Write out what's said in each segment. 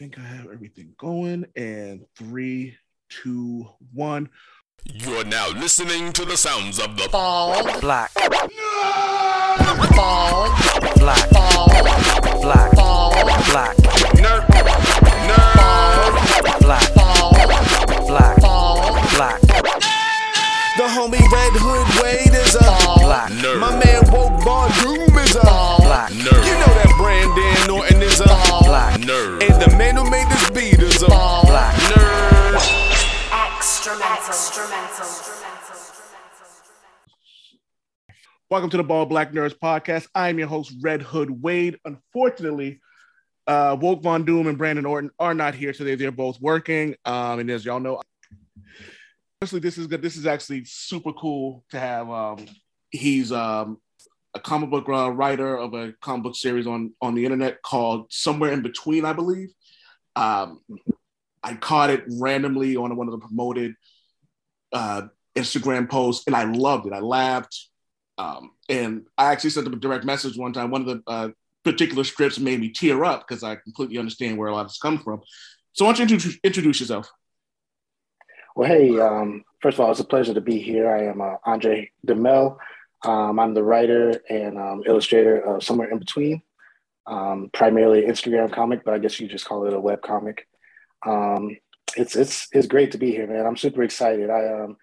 think I have everything going. And three, two, one. You're now listening to the sounds of the Bald black, bald black, bald black, bald black, nerd, nerd. black, bald black, bald black, The homie Red Hood Wade is a black, Nerd. My man Woke Von Doom is a black, nerd. You know that Brandon Norton is a black, Nerd. And the man who made this beat is a black. Nerd. Welcome to the Bald Black Nerds podcast. I'm your host, Red Hood Wade. Unfortunately, uh, Woke Von Doom and Brandon Orton are not here today. They're both working. Um, and as y'all know, honestly, this is good. This is actually super cool to have. Um, he's um, a comic book uh, writer of a comic book series on on the internet called Somewhere in Between, I believe. Um, I caught it randomly on one of the promoted uh, Instagram posts, and I loved it. I laughed. Um, and I actually sent them a direct message one time. One of the uh, particular strips made me tear up because I completely understand where a lot of this comes from. So, why don't you introduce yourself? Well, hey, um, first of all, it's a pleasure to be here. I am uh, Andre Damelle. Um, I'm the writer and um, illustrator of Somewhere in Between, um, primarily Instagram comic, but I guess you just call it a web comic. Um, it's it's it's great to be here, man. I'm super excited. I um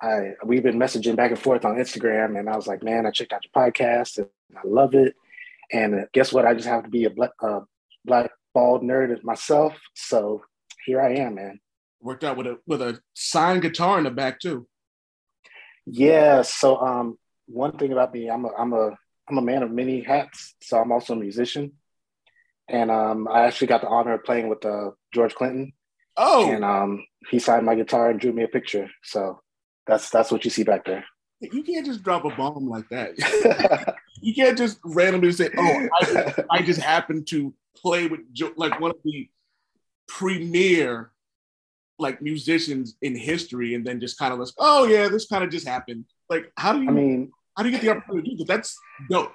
I we've been messaging back and forth on Instagram, and I was like, man, I checked out your podcast and I love it. And guess what? I just have to be a black, uh, black bald nerd myself, so here I am, man. Worked out with a with a signed guitar in the back too. Yeah. So um, one thing about me, I'm a I'm a I'm a man of many hats. So I'm also a musician, and um, I actually got the honor of playing with uh, George Clinton, Oh, and um, he signed my guitar and drew me a picture. So that's that's what you see back there. you can't just drop a bomb like that. you can't just randomly say, "Oh, I just, I just happened to play with Jo- like one of the premier like musicians in history," and then just kind of like, "Oh yeah, this kind of just happened." Like, how do you I mean, how do you get the opportunity to do that? That's dope.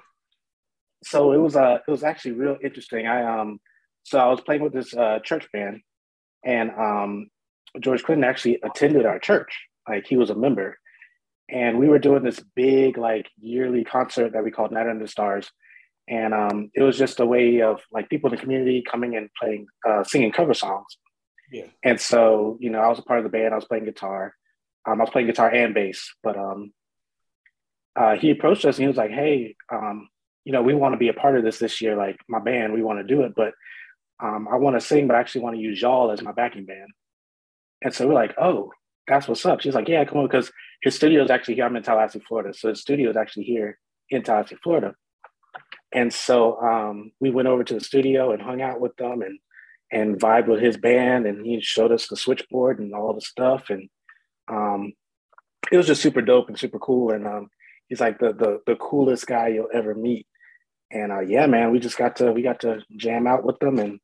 so it was uh it was actually real interesting. I um so I was playing with this uh, church band, and um George Clinton actually attended our church. Like he was a member, and we were doing this big like yearly concert that we called Night Under the Stars, and um it was just a way of like people in the community coming and playing uh, singing cover songs. Yeah. And so you know I was a part of the band. I was playing guitar. Um, I was playing guitar and bass, but um, uh, he approached us and he was like, "Hey, um, you know, we want to be a part of this this year. Like my band, we want to do it, but um, I want to sing, but I actually want to use y'all as my backing band. And so we're like, oh, that's what's up. She's like, yeah, come on, because his studio is actually here. I'm in Tallahassee, Florida, so his studio is actually here in Tallahassee, Florida. And so um, we went over to the studio and hung out with them and and vibed with his band, and he showed us the switchboard and all the stuff, and um, it was just super dope and super cool. And um, he's like the the the coolest guy you'll ever meet. And uh, yeah, man, we just got to we got to jam out with them and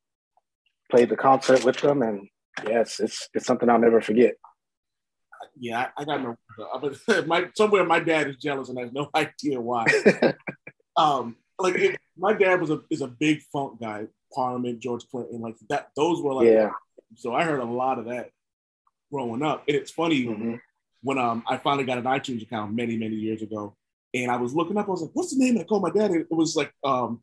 play the concert with them, and yeah, it's it's, it's something I'll never forget. Yeah, I, I got no. But my somewhere my dad is jealous and has no idea why. um, like it, my dad was a is a big funk guy. Parliament, George Clinton, like that. Those were like yeah, So I heard a lot of that growing up. And it's funny Mhm. when um I finally got an iTunes account many, many years ago. And I was looking up, I was like, what's the name? I called my dad. It was like um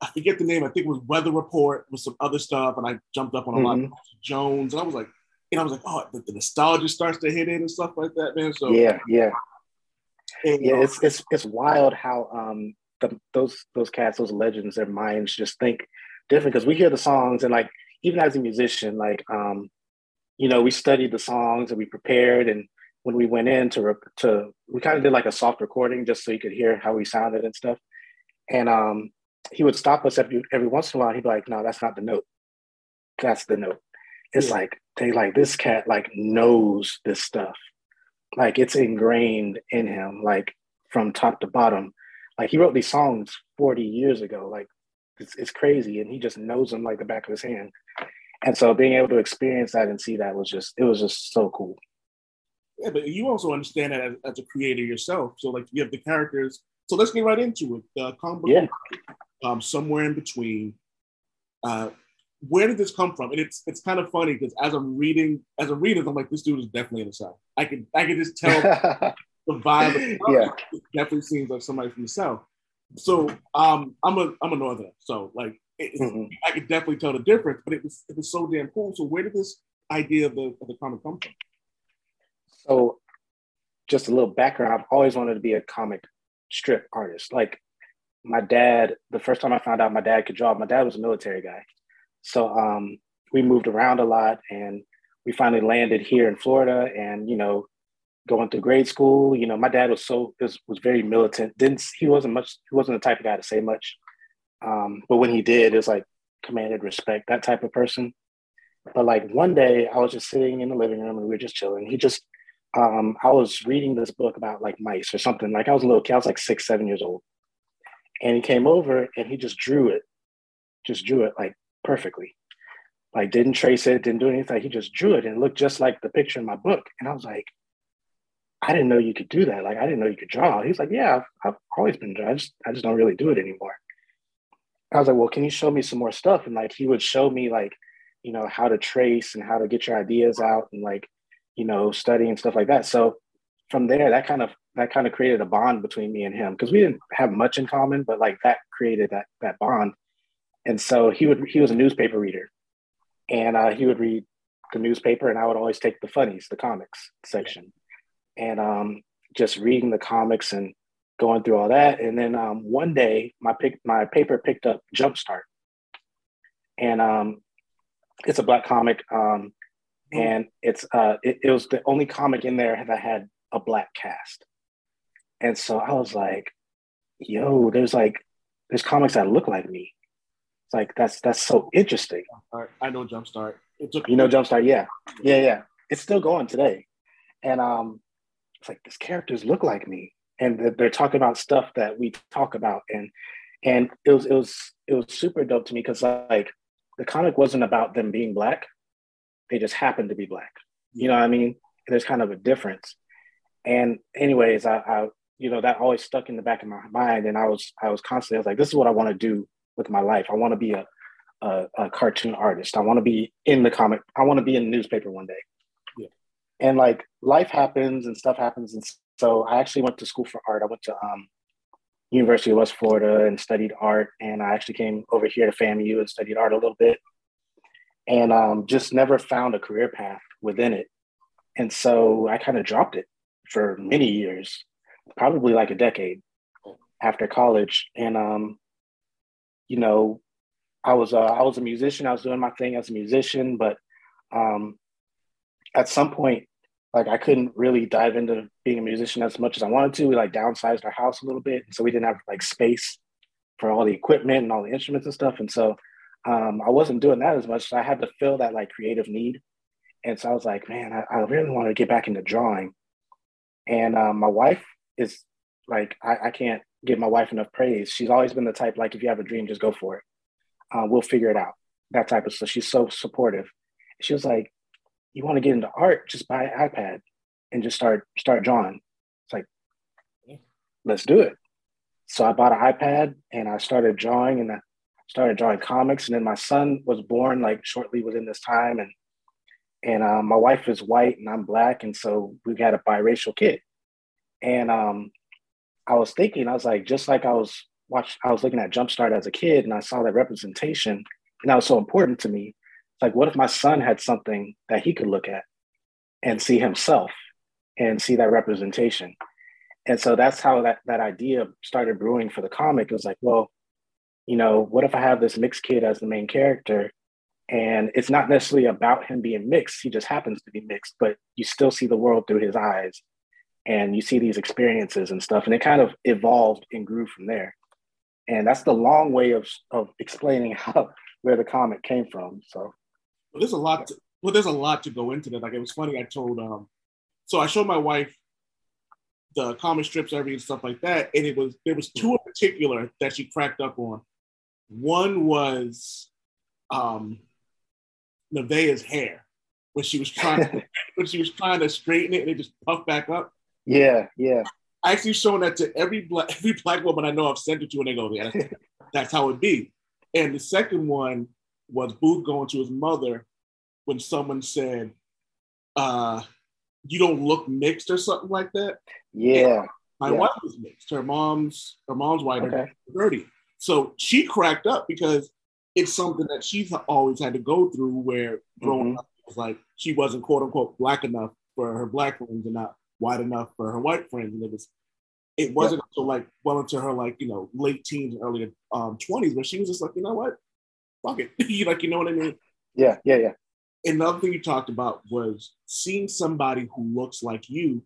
I forget the name. I think it was Weather Report with some other stuff. And I jumped up on a lot of Jones. And I was like, and I was like, oh, the, the nostalgia starts to hit in and stuff like that, man. So yeah, yeah, and, yeah. uh, It's it's it's wild how um the, those those cats, those legends, their minds just think different because we hear the songs and like even as a musician, like um you know we studied the songs and we prepared and when we went in to to we kind of did like a soft recording just so you could hear how we sounded and stuff. And um he would stop us every every once in a while he'd be like no that's not the note. That's the note. It's Yeah. like they like this cat like knows this stuff. Like it's ingrained in him like from top to bottom. Like he wrote these songs 40 years ago like it's, it's crazy and he just knows them like the back of his hand and so being able to experience that and see that was just it was just so cool yeah, but you also understand that as, as a creator yourself. So like you have the characters. So let's get right into it. Uh, comic Yeah. um, somewhere in between. Uh, where did this come from? And it's it's kind of funny because as I'm reading, as I'm reading, I'm like, this dude is definitely in the South. I can I can just tell the vibe. Of the Yeah. It definitely seems like somebody from the South. So um, I'm a I'm a Northerner, so like it, Mhm. I could definitely tell the difference. But it was it was so damn cool. So where did this idea of the of the comic come from? So, just a little background. I've always wanted to be a comic strip artist. Like my dad, the first time I found out my dad could draw, my dad was a military guy. So um, we moved around a lot, and we finally landed here in Florida. And you know, going through grade school, you know, my dad was so was, was very militant. Didn't he wasn't much. He wasn't the type of guy to say much. Um, but when he did, it was like commanded respect. That type of person. But like one day, I was just sitting in the living room and we were just chilling. He just um, I was reading this book about like mice or something. Like I was a little kid, I was like six, seven years old. And he came over and he just drew it, just drew it like perfectly. Like didn't trace it, didn't do anything. He just drew it and it looked just like the picture in my book. And I was like, I didn't know you could do that. Like I didn't know you could draw. He's like, Yeah, I've, I've always been. I just, I just don't really do it anymore. I was like, Well, can you show me some more stuff? And like he would show me like, you know, how to trace and how to get your ideas out and like you know, study and stuff like that. So from there, that kind of that kind of created a bond between me and him because we didn't have much in common, but like that created that that bond. And so he would he was a newspaper reader, and uh, he would read the newspaper, and I would always take the funnies, the comics section, and um, just reading the comics and going through all that. And then um, one day, my pick my paper picked up Jumpstart, and um, it's a black comic. Um, and it's uh it, it was the only comic in there that had a black cast. And so i was like yo there's like there's comics that look like me. It's like that's that's so interesting. I know Jumpstart. It took you know jumpstart? Yeah. Yeah yeah. It's still going today. And um it's like these characters look like me. And they're- talking about stuff that we talk about. And and it was it was it was super dope to me because like the comic wasn't about them being black. They just happened to be black. You know what i mean? There's kind of a difference. And anyways i, I you know that always stuck in the back of my mind. And i was i was constantly i was like this is what i want to do with my life. I want to be a, a, a cartoon artist. I want to be in the comic i want to be in the newspaper one day. And like life happens and stuff happens and so i actually went to school for art. I went to um, university of west florida and studied art and i actually came over here to famu and studied art a little bit and um, just never found a career path within it and so i kind of dropped it for many years probably like a decade after college and um, you know i was uh, i was a musician. I was doing my thing as a musician but um, at some point like i couldn't really dive into being a musician as much as i wanted to. We like downsized our house a little bit and so we didn't have like space for all the equipment and all the instruments and stuff and so um, i wasn't doing that as much so i had to fill that like creative need. And so i was like man i, I really want to get back into drawing. And um, my wife is like I, I can't give my wife enough praise. She's always been the type like if you have a dream just go for it. Uh, we'll figure it out. That type of stuff. She's so supportive. She was like you want to get into art just buy an ipad and just start start drawing. It's like let's do it. So i bought an ipad and i started drawing and i started drawing comics. And then my son was born like shortly within this time. And and um, my wife is white and i'm black. And so we had a biracial kid. And um, i was thinking i was like just like i was watch i was looking at jumpstart as a kid and i saw that representation and that was so important to me like what if my son had something that he could look at and see himself and see that representation? And so that's how that, that idea started brewing for the comic. It was like well you know what if i have this mixed kid as the main character? And it's not necessarily about him being mixed. He just happens to be mixed but you still see the world through his eyes and you see these experiences and stuff. And it kind of evolved and grew from there. And that's the long way of, of explaining how where the comic came from. So Well, there's a lot. To, well, there's a lot to go into that. Like it was funny. I told um, so I showed my wife the comic strips, everything and stuff like that, and it was there was two in particular that she cracked up on. One was um, Nevaeh's hair when she was trying when she was trying to straighten it and it just puffed back up. yeah yeah I actually shown that to every black every black woman I know I've sent it to, and they go, "Yeah, that's, that's how it be." And the second one was Booth going to his mother when someone said, uh, "You don't look mixed" or something like that. Yeah. My Yeah. wife was mixed. Her mom's her mom's white, her Okay. dad's dirty. So she cracked up because it's something that she's always had to go through. Where growing Mhm. up, it was like she wasn't quote unquote black enough for her black friends and not white enough for her white friends, and it was. It wasn't until like well into her like you know late teens, and early um, twenties, where she was just like, you know what, fuck it, you like you know what I mean. Yeah. Yeah. Yeah. Another thing you talked about was seeing somebody who looks like you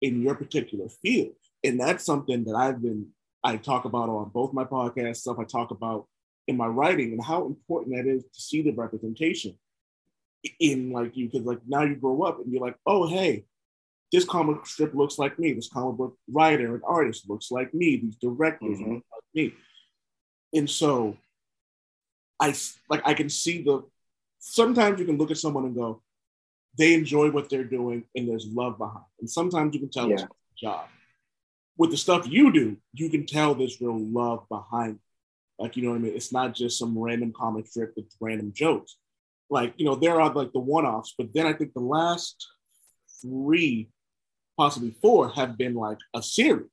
in your particular field. And that's something that I've been, I talk about on both my podcasts, stuff I talk about in my writing, and how important that is to see the representation in like you, because like now you grow up and you're like, oh, hey, this comic strip looks like me. This comic book writer and artist looks like me. These directors Mhm. look like me. And so I like I can see the sometimes you can look at someone and go, they enjoy what they're doing and there's love behind. And sometimes you can tell it's Yeah. a job. With the stuff you do, you can tell there's real love behind. it. Like, you know what I mean? It's not just some random comic strip with random jokes. Like, you know, there are like the one-offs, but then I think the last three, possibly four, have been like a series.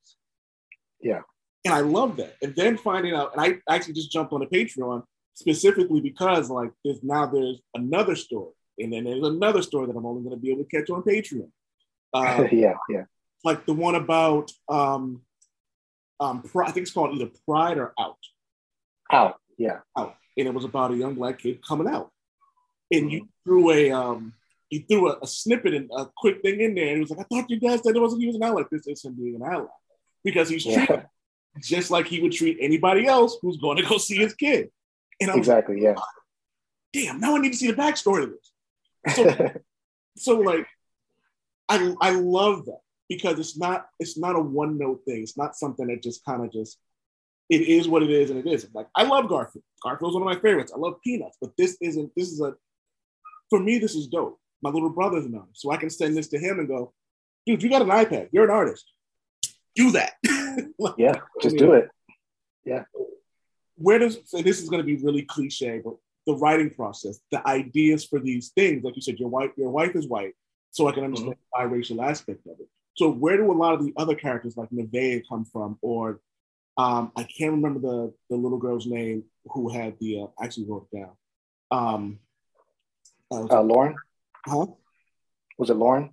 Yeah. And I love that. And then finding out, and I actually just jumped on a Patreon specifically because like there's now there's another story, and then there's another story that I'm only going to be able to catch on Patreon. Uh, yeah. Yeah. like the one about um, um, Pri- I think it's called either Pride or Out, Out. Yeah. Out, and it was about a young black kid coming out, and you threw a um, you threw a, a snippet and a quick thing in there, and it was like, I thought you guys said it wasn't he was an ally. This is him being an ally because he's Yeah. treated just like he would treat anybody else who's going to go see his kid. And I was Exactly. Yeah. damn, now I need to see the backstory of this. So, so like, I I love that because it's not it's not a one note thing. It's not something that just kind of just it is what it is and it isn't. Like I love Garfield. Garfield's one of my favorites. I love Peanuts, but this isn't. This is a for me. This is dope. My little brother's artist, so I can send this to him and go, dude, you got an iPad. You're an artist. Do that. Like, yeah. Just do it. Where does and this is going to be really cliche, but the writing process, the ideas for these things, like you said, your wife, your wife is white, so I can understand the biracial aspect of it. So where do a lot of the other characters like Nevaeh come from, or um, I can't remember the the little girl's name who had the uh, actually wrote it down. Um, uh, Uh, Lauren. huh? Was it Lauren?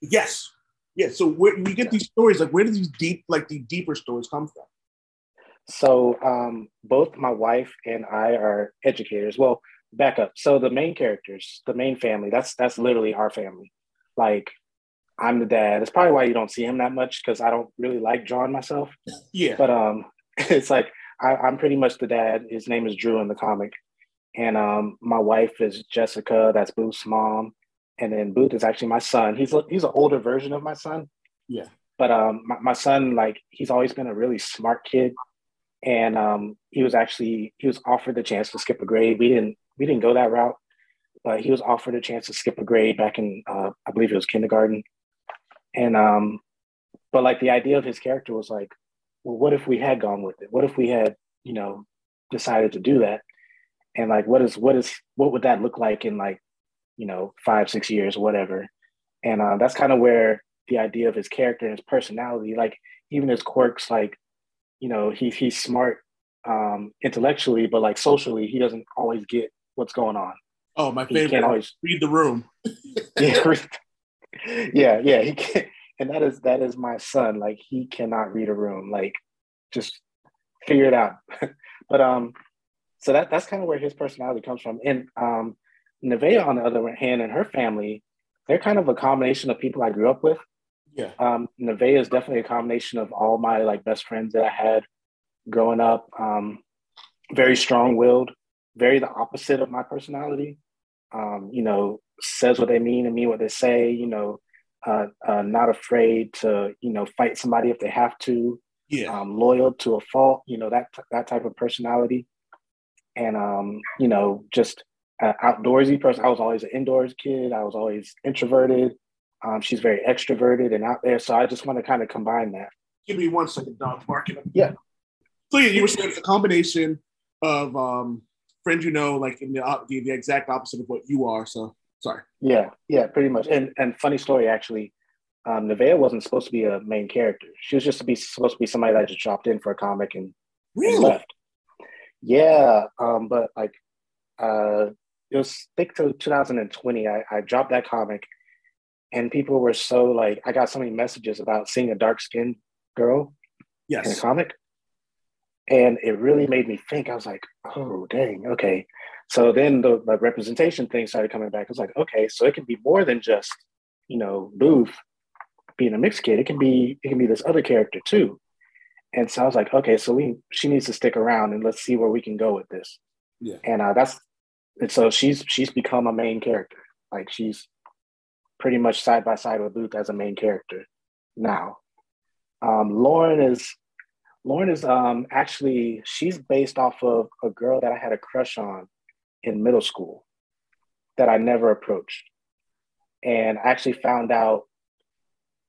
Yes, yes. So where you get these stories, like where do these deep, like the deeper stories come from? So um, both my wife and I are educators. Well, back up. So the main characters, the main family, that's that's literally our family. Like I'm the dad. That's probably why you don't see him that much because I don't really like drawing myself. Yeah, But um, it's like I, I'm pretty much the dad. His name is Drew in the comic, and um, my wife is Jessica. That's Booth's mom, and then Booth is actually my son. He's a- he's an older version of my son. Yeah. But um, my, my son, like, he's always been a really smart kid, and um, he was actually he was offered the chance to skip a grade. We didn't we didn't go that route, but he was offered a chance to skip a grade back in uh, I believe it was kindergarten, and um, but like the idea of his character was like well, what if we had gone with it? What if we had, you know, decided to do that? And like, what is, what is, what would that look like in like, you know, five, six years, whatever? And uh, that's kind of where the idea of his character and his personality, like even his quirks, like, you know, he's he's smart um, intellectually, but like socially, he doesn't always get what's going on. Oh, my He favorite. can't always Read the room. yeah, yeah, yeah. He can, and that is that is my son. Like he cannot read a room. Like just figure it out. but um, so that that's kind of where his personality comes from. And um, Nevaeh, on the other hand, and her family, they're kind of a combination of people I grew up with. Yeah. Um, Nevaeh is definitely a combination of all my like best friends that I had growing up. Um, very strong-willed, very the opposite of my personality. Um, you know, says what they mean and mean what they say. You know, uh, uh, not afraid to you know fight somebody if they have to. Yeah. Um, loyal to a fault. You know that that type of personality. And um, you know, just an outdoorsy person. I was always an indoors kid. I was always introverted. Um, she's very extroverted and out there. So I just want to kind of combine that. Give me one second, dog barking. Yeah. So yeah, you were saying it's a combination of um, friends you know, like in the, the the exact opposite of what you are. So sorry. Yeah, yeah, pretty much. And and funny story actually, um, Nevaeh wasn't supposed to be a main character. She was just to be supposed to be somebody that just dropped in for a comic and, and Really? left. Yeah, um, but like, uh, it was thick to 2020. I, I dropped that comic, and people were so like, I got so many messages about seeing a dark skinned girl in a comic. And it really made me think. I was like, oh, dang, okay. So then the, the representation thing started coming back. I was like, okay, so it can be more than just, you know, Booth being a mixed kid. It can be, it can be this other character too. And so I was like, okay, so we she needs to stick around and let's see where we can go with this. Yeah. And uh, that's and so she's she's become a main character. Like she's pretty much side by side with Booth as a main character now. Um, Lauren is Lauren is um, actually she's based off of a girl that I had a crush on in middle school that I never approached, and I actually found out,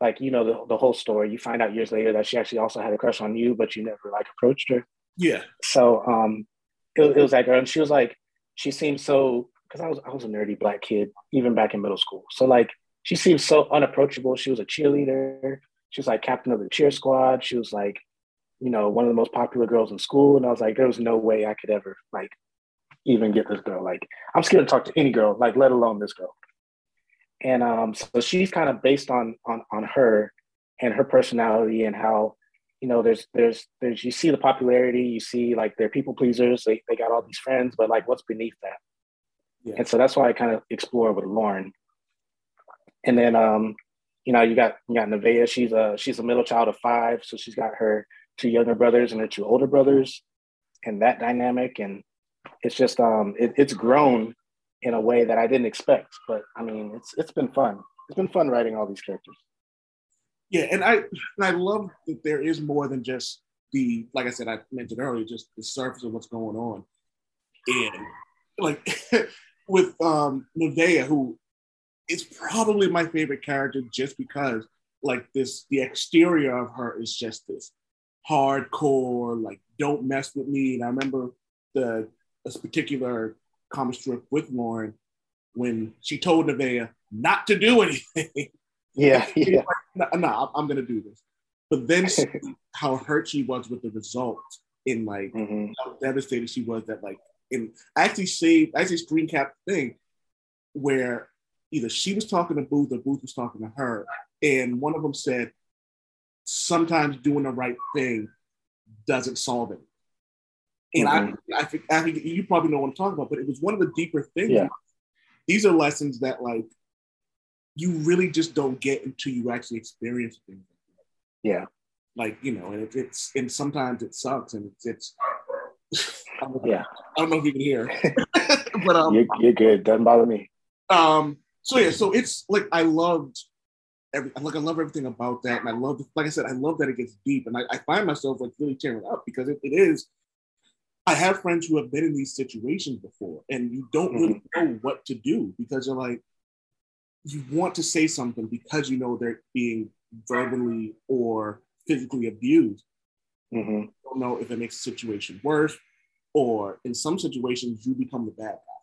like you know the, the whole story. You find out years later that she actually also had a crush on you, but you never like approached her. Yeah. So um, it, it was that girl, and she was like, she seemed so because I was I was a nerdy black kid even back in middle school. So like she seemed so unapproachable. She was a cheerleader. She was like captain of the cheer squad. She was like, you know, one of the most popular girls in school. And I was like, there was no way I could ever like even get this girl. Like I'm scared to talk to any girl, like let alone this girl. And um, so she's kind of based on on on her and her personality and how you know there's there's there's you see the popularity you see like they're people pleasers they, they got all these friends but like what's beneath that Yeah. and so that's why i kind of explore with lauren and then um you know you got you got Nevaeh. she's a she's a middle child of five. So she's got her two younger brothers and her two older brothers and that dynamic. And it's just um it, it's grown in a way that i didn't expect but i mean it's it's been fun. It's been fun writing all these characters. Yeah, and I and I love that there is more than just the like I said I mentioned earlier, just the surface of what's going on, and like with um Nevaeh, who is probably my favorite character just because like this the exterior of her is just this hardcore like don't mess with me. And I remember the this particular comic strip with Lauren when she told Nevaeh not to do anything. yeah yeah no, no, I'm- gonna do this. But then how hurt she was with the result, in like Mhm. how devastated she was that like in I actually saved I actually screen cap thing where either she was talking to Booth or Booth was talking to her, and one of them said sometimes doing the right thing doesn't solve it. And I, I think, I think you probably know what I'm talking about, but it was one of the deeper things. Yeah. These are lessons that like you really just don't get until you actually experience things. yeah Like you know, and it, it's and sometimes it sucks, and it's it's. I don't know- yeah I don't know if you can hear, but um, you're, you're good doesn't bother me um, so yeah, so it's like I loved every like I love everything about that, and I love like I said, I love that it gets deep, and I, I find myself like really tearing up because it, it is. I have friends who have been in these situations before, and you don't really know what to do because you're like, you want to say something because you know they're being verbally or physically abused. hmm You don't know if it makes the situation worse, or in some situations you become the bad guy.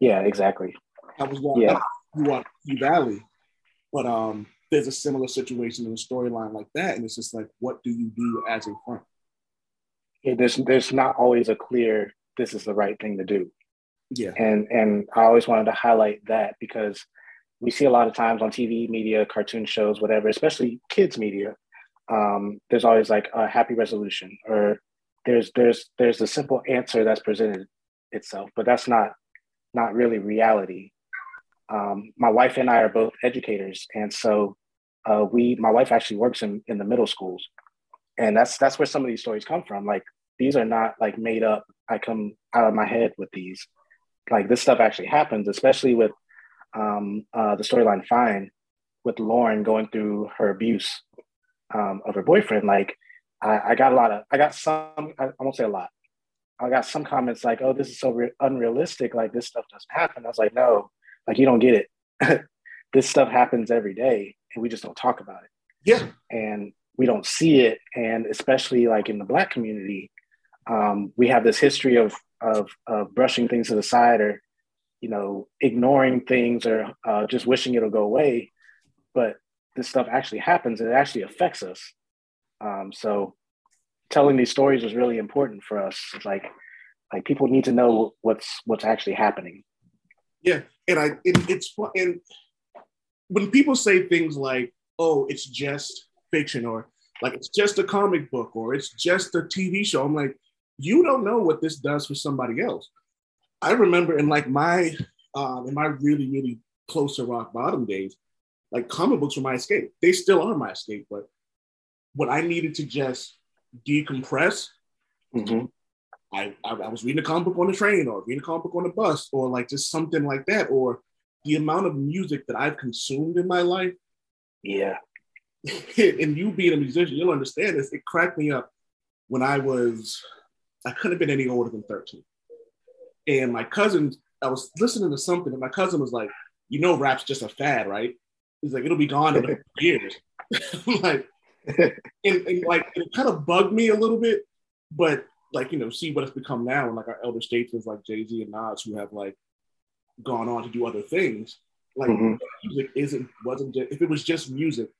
yeah exactly That was one. Yeah. You want U Valley, but um, there's a similar situation in a storyline like that, and it's just like, what do you do as a friend? Yeah, there's there's not always a clear this is the right thing to do Yeah, and and i always wanted to highlight that because we see a lot of times on tv media cartoon shows whatever especially kids media um, there's always like a happy resolution or there's there's there's a simple answer that's presented itself but that's not not really reality um, my wife and i are both educators and so uh, we my wife actually works in, in the middle schools. And that's that's where some of these stories come from. Like these are not like made up i come out of my head with these. Like this stuff actually happens especially with um, uh, the storyline fine with lauren going through her abuse um, of her boyfriend. Like I, I got a lot of i got some I, I won't say a lot. I got some comments like oh this is so re- unrealistic. Like this stuff doesn't happen. I was like no like you don't get it. This stuff happens every day and we just don't talk about it. Yeah, and we don't see it. And especially like in the black community um, we have this history of of of brushing things to the side or you know ignoring things or uh, just wishing it'll go away. But this stuff actually happens. And it actually affects us. Um, so telling these stories was really important for us. It's like like people need to know what's what's actually happening. Yeah, and I it, it's and when people say things like, "Oh, it's just fiction," or like it's just a comic book, or it's just a TV show, I'm like, you don't know what this does for somebody else. I remember in like my um, in my really really close to rock bottom days, like comic books were my escape. They still are my escape, but what I needed to just decompress, Mhm. I, I, I was reading a comic book on the train or reading a comic book on the bus or like just something like that. Or the amount of music that I've consumed in my life, yeah and you being a musician, you'll understand this. It cracked me up when I was, I couldn't have been any older than 13. And my cousin, I was listening to something, and my cousin was like, You know, rap's just a fad, right? He's like, It'll be gone in a few years. Like, and, and like it kind of bugged me a little bit, but like you know, see what it's become now, and like our elder statesmen like Jay Z and Nas who have like gone on to do other things. Like Mhm. music isn't wasn't just, if it was just music,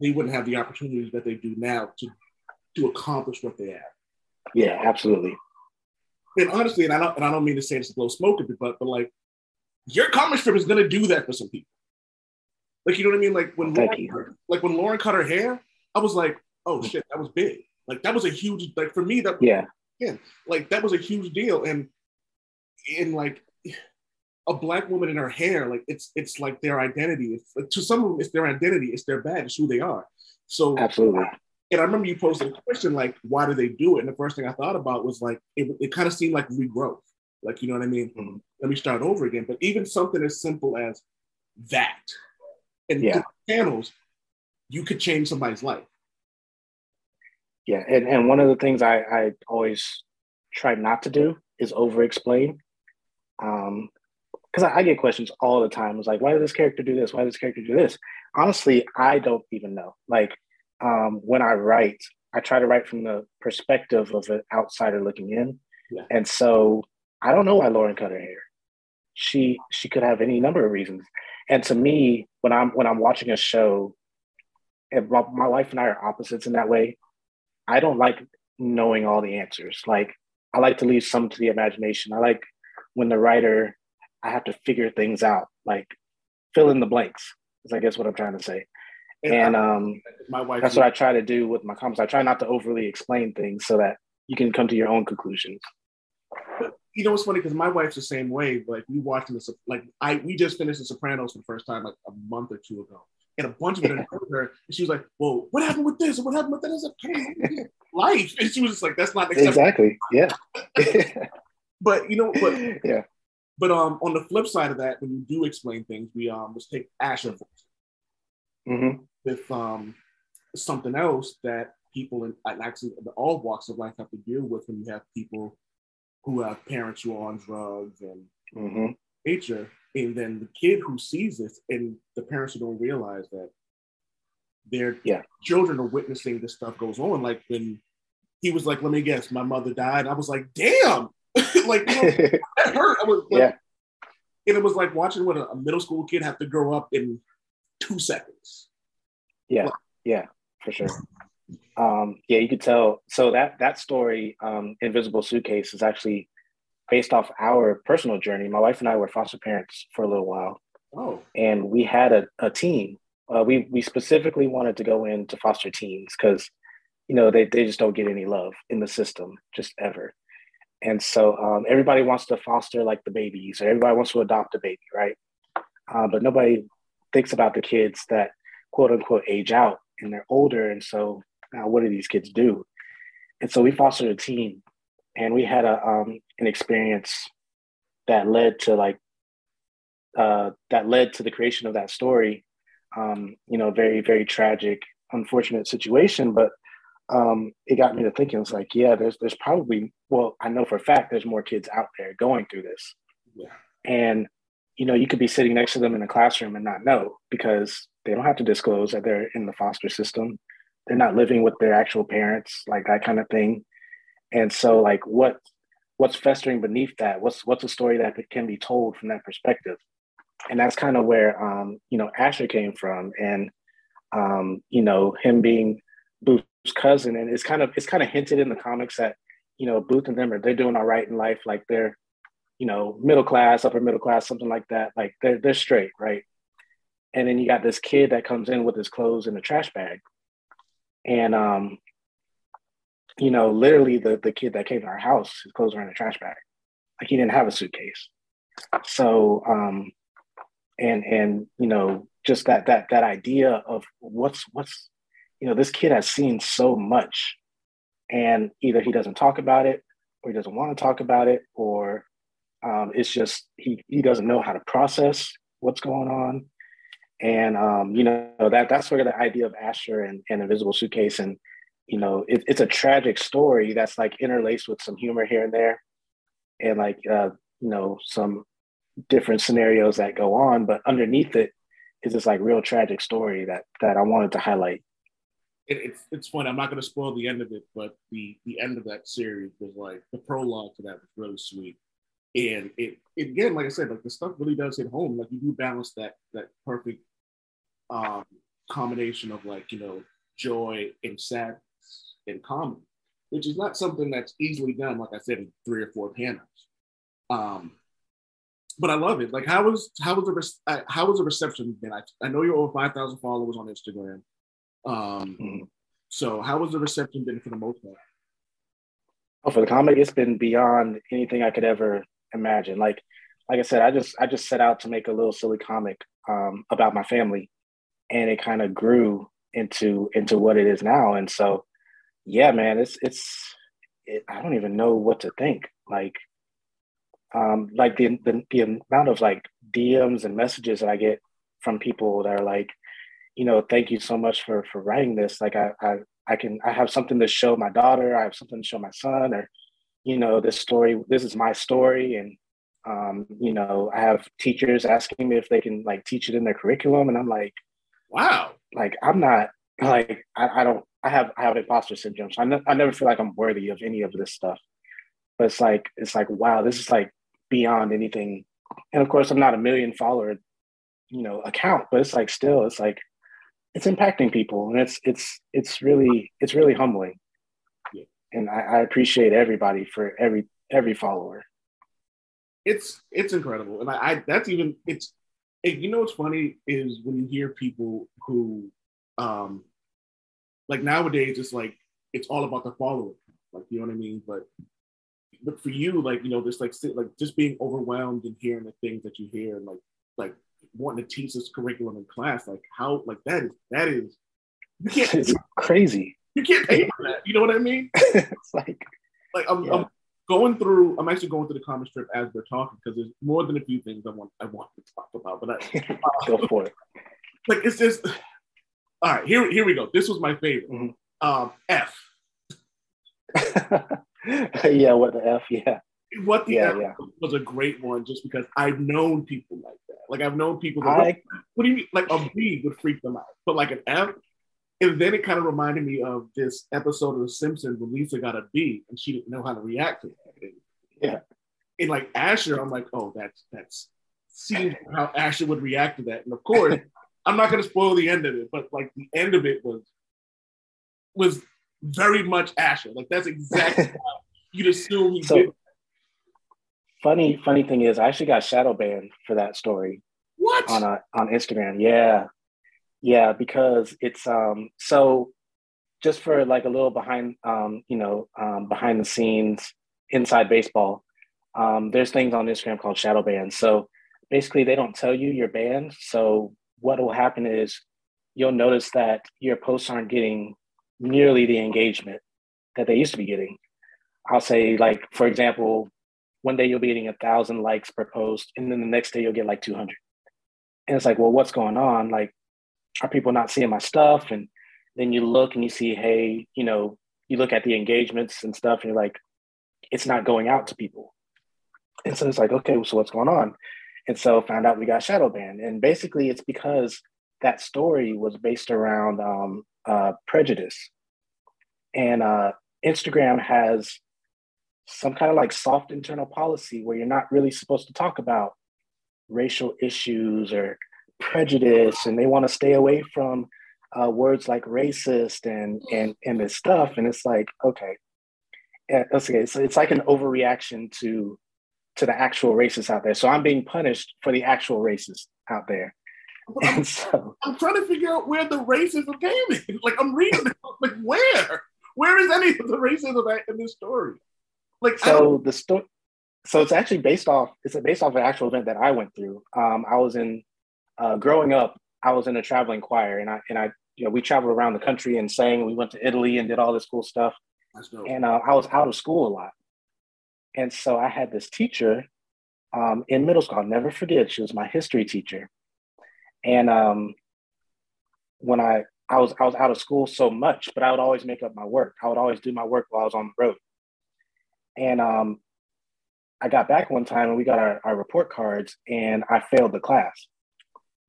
they wouldn't have the opportunities that they do now to to accomplish what they have. yeah absolutely And honestly, and I don't and I don't mean to say this to blow smoke at the butt, but like your comic strip is gonna do that for some people. Like you know what I mean? Like when Thank Lauren, you. like when Lauren cut her hair, I was like, oh shit, that was big. Like that was a huge like for me that yeah. Like that was a huge deal. And in like a black woman in her hair like it's it's like their identity. It's, like, to some of them it's their identity. It's their badge. It's who they are. So absolutely. and i remember you posted a question like why do they do it? And the first thing i thought about was like it, it kind of seemed like regrowth. Like you know what i mean? Mhm. let me start over again. But even something as simple as that and Yeah. different channels you could change somebody's life Yeah, and, and one of the things I, I always try not to do is over explain. Um, because I, I get questions all the time. It's like, why did this character do this? Why did this character do this? Honestly, I don't even know. Like, um, when I write, I try to write from the perspective of an outsider looking in. Yeah. And so I don't know why Lauren cut her hair. She she could have any number of reasons. And to me, when I'm when I'm watching a show, and my, my wife and I are opposites in that way. I don't like knowing all the answers. Like I like to leave some to the imagination. I like when the writer I have to figure things out, like fill in the blanks. Is I guess what I'm trying to say. And um, my wife that's what I try to do with my comments. I try not to overly explain things so that you can come to your own conclusions. you know what's funny because my wife's the same way. Like we watching this, like I we just finished The Sopranos for the first time like a month or two ago, and a bunch of it to her, and she was like, "Well, what happened with this? What happened with that?" I was like, life," and she was just like, "That's not acceptable." Exactly. Yeah. But you know, but yeah. but um, on the flip side of that, when you do explain things, we um, let's take Asher for hmm with um something else that people in actually the all walks of life have to deal with when you have people who have parents who are on drugs and hmm nature, and then the kid who sees this and the parents who don't realize that their Yeah. children are witnessing this stuff goes on. Like when he was like, "Let me guess, my mother died," I was like, "Damn!" like you know, that hurt. I was like, Yeah. and it was like watching what a, middle school kid have to grow up in two seconds. Yeah, yeah, for sure. Um, yeah, you could tell. So that that story, um, Invisible Suitcase, is actually based off our personal journey. My wife and I were foster parents for a little while, Oh, and we had a, a team. Uh, we we specifically wanted to go into foster teens because you know they, they just don't get any love in the system just ever. And so um, everybody wants to foster like the babies or everybody wants to adopt a baby right? Uh, but nobody thinks about the kids that quote unquote age out and they're older. And so now what do these kids do? And so we fostered a team and we had a um, an experience that led to like uh, that led to the creation of that story um, you know very very tragic unfortunate situation but um, it got me to thinking it's like yeah there's there's probably well i know for a fact there's more kids out there going through this. Yeah. and you know you could be sitting next to them in a classroom and not know because they don't have to disclose that they're in the foster system. They're not living with their actual parents like that kind of thing and so like what what's festering beneath that? What's what's a story that can be told from that perspective? And that's kind of where um, you know asher came from and um, you know him being booth's cousin. And it's kind of it's kind of hinted in the comics that you know booth and them are they're doing all right in life. Like they're you know middle class upper middle class something like that. Like they're, they're straight right? And then you got this kid that comes in with his clothes in a trash bag. And um you know, literally the the kid that came to our house, his clothes were in a trash bag. Like he didn't have a suitcase. So um and and you know, just that that that idea of what's what's you know, this kid has seen so much and either he doesn't talk about it or he doesn't want to talk about it or um, it's just he he doesn't know how to process what's going on and um, you know that that's where the idea of Asher and, and Invisible Suitcase and you know, it, it's a tragic story that's like interlaced with some humor here and there, and like uh, you know some different scenarios that go on. But underneath it is this like real tragic story that that I wanted to highlight. It, it's it's funny. I'm not going to spoil the end of it, but the the end of that series was like the prologue to that was really sweet, and it, it again, like I said, like the stuff really does hit home. Like you do balance that that perfect um, combination of like you know joy and sadness in common, which is not something that's easily done, like I said, in three or four panels. Um, but I love it. Like, how was how was the how was the reception been? I, I know you're over five thousand followers on Instagram. Um, mm-hmm. So, how was the reception been for the most part? Oh, for the comic, it's been beyond anything I could ever imagine. Like, like I said, I just I just set out to make a little silly comic um, about my family, and it kind of grew into into what it is now. And so, yeah, man, it's it's it, I don't even know what to think. Like, um, like the, the the amount of like DMs and messages that I get from people that are like, you know, thank you so much for for writing this. Like, I I I can I have something to show my daughter. I have something to show my son, or you know, this story. This is my story, and um, you know, I have teachers asking me if they can like teach it in their curriculum, and I'm like, wow, like I'm not like I, I don't I have I have imposter syndrome, so I, ne- I never feel like I'm worthy of any of this stuff. But it's like it's like wow, this is like beyond anything. And of course, I'm not a million follower, you know, account, but it's like still, it's like it's impacting people, and it's it's it's really it's really humbling. Yeah. And I, I appreciate everybody for every every follower. It's it's incredible, and I, I that's even it's. You know what's funny is when you hear people who um like nowadays it's like it's all about the follower like you know what i mean? But but for you like you know just like like just being overwhelmed and hearing the things that you hear and like like wanting to teach this curriculum in class like how like that is that is you can't it's crazy. You can't pay for that. You know what i mean? It's like like I'm, yeah. I'm going through i'm actually going through the comic strip as we're talking because there's more than a few things i want i want to talk about but I, go for it. Like it's just all right, here, here we go. This was my favorite. Mm-hmm. Um, F. yeah, what the F? Yeah. What the yeah, F yeah. was a great one just because I've known people like that. Like I've known people that, I, what do you mean? Like a B would freak them out. But like an F, and then it kind of reminded me of this episode of The Simpsons when Lisa got a B and she didn't know how to react to it. And, yeah. And like Asher, I'm like, oh, that's that's seems how Asher would react to that. And of course, I'm not going to spoil the end of it, but like the end of it was was very much Asher. Like that's exactly how you'd assume he so, did. Funny, funny thing is, I actually got shadow banned for that story. What on a, on Instagram? Yeah, yeah, because it's um so just for like a little behind um you know um behind the scenes inside baseball. Um, there's things on Instagram called shadow bans. So basically, they don't tell you you're banned. So what will happen is you'll notice that your posts aren't getting nearly the engagement that they used to be getting. I'll say, like, for example, one day you'll be getting a thousand likes per post, and then the next day you'll get like 200. And it's like, well, what's going on? Like, are people not seeing my stuff? And then you look and you see, hey, you know, you look at the engagements and stuff, and you're like, it's not going out to people. And so it's like, okay, so what's going on? And so found out we got shadow banned. And basically it's because that story was based around um, uh, prejudice. And uh, Instagram has some kind of like soft internal policy where you're not really supposed to talk about racial issues or prejudice, and they want to stay away from uh, words like racist and and and this stuff. And it's like, okay, yeah, okay, so it's like an overreaction to to the actual racists out there. So I'm being punished for the actual racists out there. And so I'm trying to figure out where the racism came in. Like I'm reading, it, like where, where is any of the racism in this story? Like so the story so it's actually based off it's based off an actual event that I went through. Um, I was in uh, growing up, I was in a traveling choir and I and I you know we traveled around the country and sang. We went to Italy and did all this cool stuff. And uh, I was out of school a lot. And so I had this teacher um, in middle school. I'll never forget. She was my history teacher. And um, when I I was I was out of school so much, but I would always make up my work. I would always do my work while I was on the road. And um, I got back one time and we got our, our report cards and I failed the class.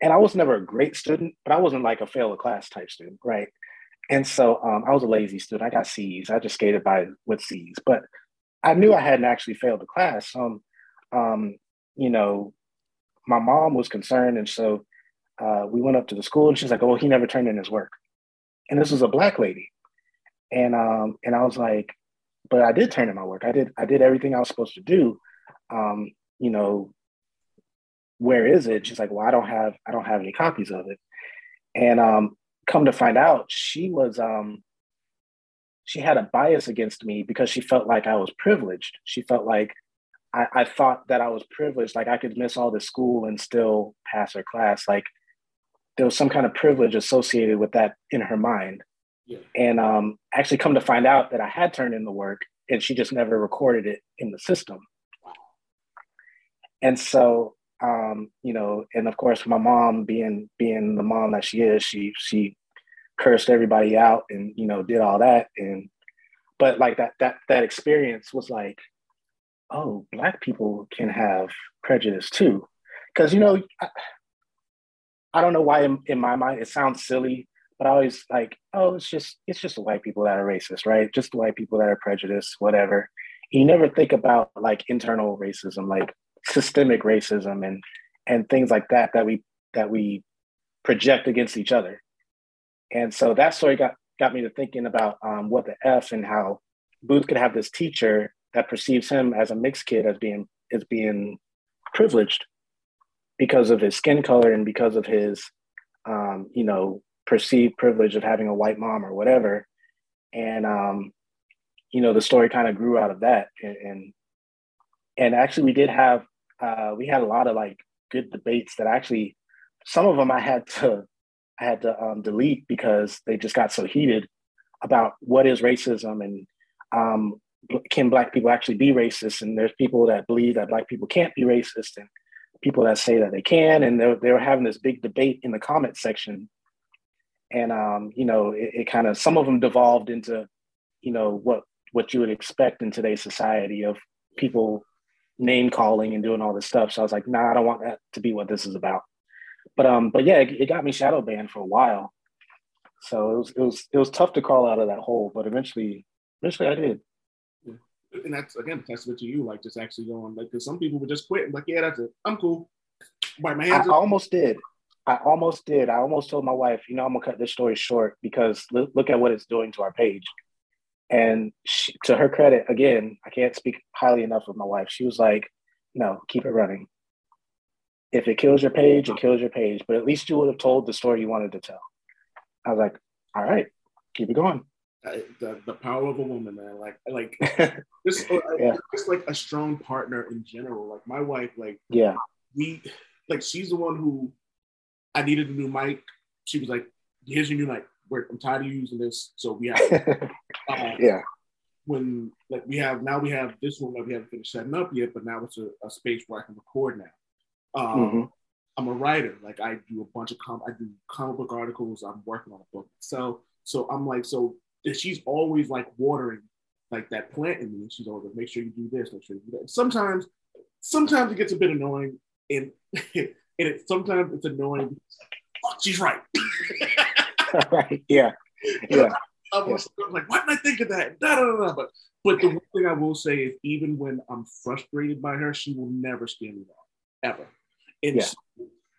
And I was never a great student, but I wasn't like a fail the class type student, right? And so um, I was a lazy student. I got C's. I just skated by with C's, but I knew I hadn't actually failed the class. Um, um, you know, my mom was concerned, and so uh, we went up to the school, and she's like, "Oh, he never turned in his work." And this was a black lady, and um, and I was like, "But I did turn in my work. I did. I did everything I was supposed to do." Um, you know, where is it? She's like, "Well, I don't have. I don't have any copies of it." And um, come to find out, she was um, she had a bias against me because she felt like I was privileged. She felt like I, I thought that I was privileged, like I could miss all the school and still pass her class. Like there was some kind of privilege associated with that in her mind. Yeah. And um, actually, come to find out that I had turned in the work, and she just never recorded it in the system. And so, um, you know, and of course, my mom, being being the mom that she is, she she cursed everybody out and you know did all that. And but like that that that experience was like oh black people can have prejudice too. Because you know I, I don't know why in, in my mind it sounds silly but i always like oh it's just it's just the white people that are racist right? Just the white people that are prejudiced whatever. You never think about like internal racism like systemic racism and and things like that that we that we project against each other and so that story got got me to thinking about um, what the f and how Booth could have this teacher that perceives him as a mixed kid as being as being privileged because of his skin color and because of his um, you know perceived privilege of having a white mom or whatever. And um, you know the story kind of grew out of that. And, and and actually we did have uh, we had a lot of like good debates that actually some of them I had to I had to um, delete because they just got so heated about what is racism and um, can black people actually be racist? And there's people that believe that black people can't be racist and people that say that they can. And they were, they were having this big debate in the comment section. And um, you know it, it kind of some of them devolved into you know what what you would expect in today's society of people name calling and doing all this stuff. So i was like nah i don't want that to be what this is about but um but yeah it, it got me shadow banned for a while so it was it was it was tough to crawl out of that hole but eventually eventually i did and that's again a testament to you, like just actually going like because some people would just quit and like, yeah, that's it. I'm cool. Wipe my I hands up. almost did. I almost did. I almost told my wife, you know, I'm gonna cut this story short because look, look at what it's doing to our page. And she, to her credit, again, I can't speak highly enough of my wife. She was like, "No, keep it running. If it kills your page, it kills your page. But at least you would have told the story you wanted to tell." I was like, "All right, keep it going." Uh, the, the power of a woman, man. Like like just uh, Yeah. just like a strong partner in general. Like my wife, like yeah, we like she's the one who I needed a new mic. She was like, "Here's your new mic. I'm tired of using this, so we have." Uh, yeah, when like we have now we have this one that we haven't finished setting up yet, but now it's a, a space where I can record now. Um, Mhm. I'm a writer. Like I do a bunch of com- I do comic book articles. I'm working on a book. So so I'm like so she's always like watering like that plant in me. She's always like, make sure you do this, make sure you do that. Sometimes sometimes it gets a bit annoying and and it sometimes it's annoying. Fuck, she's right. right, yeah, yeah, I was, I was like, why didn't I think of that? Da, da, da, da. But but the one thing I will say is, even when I'm frustrated by her, she will never scare me off ever. And Yeah. so,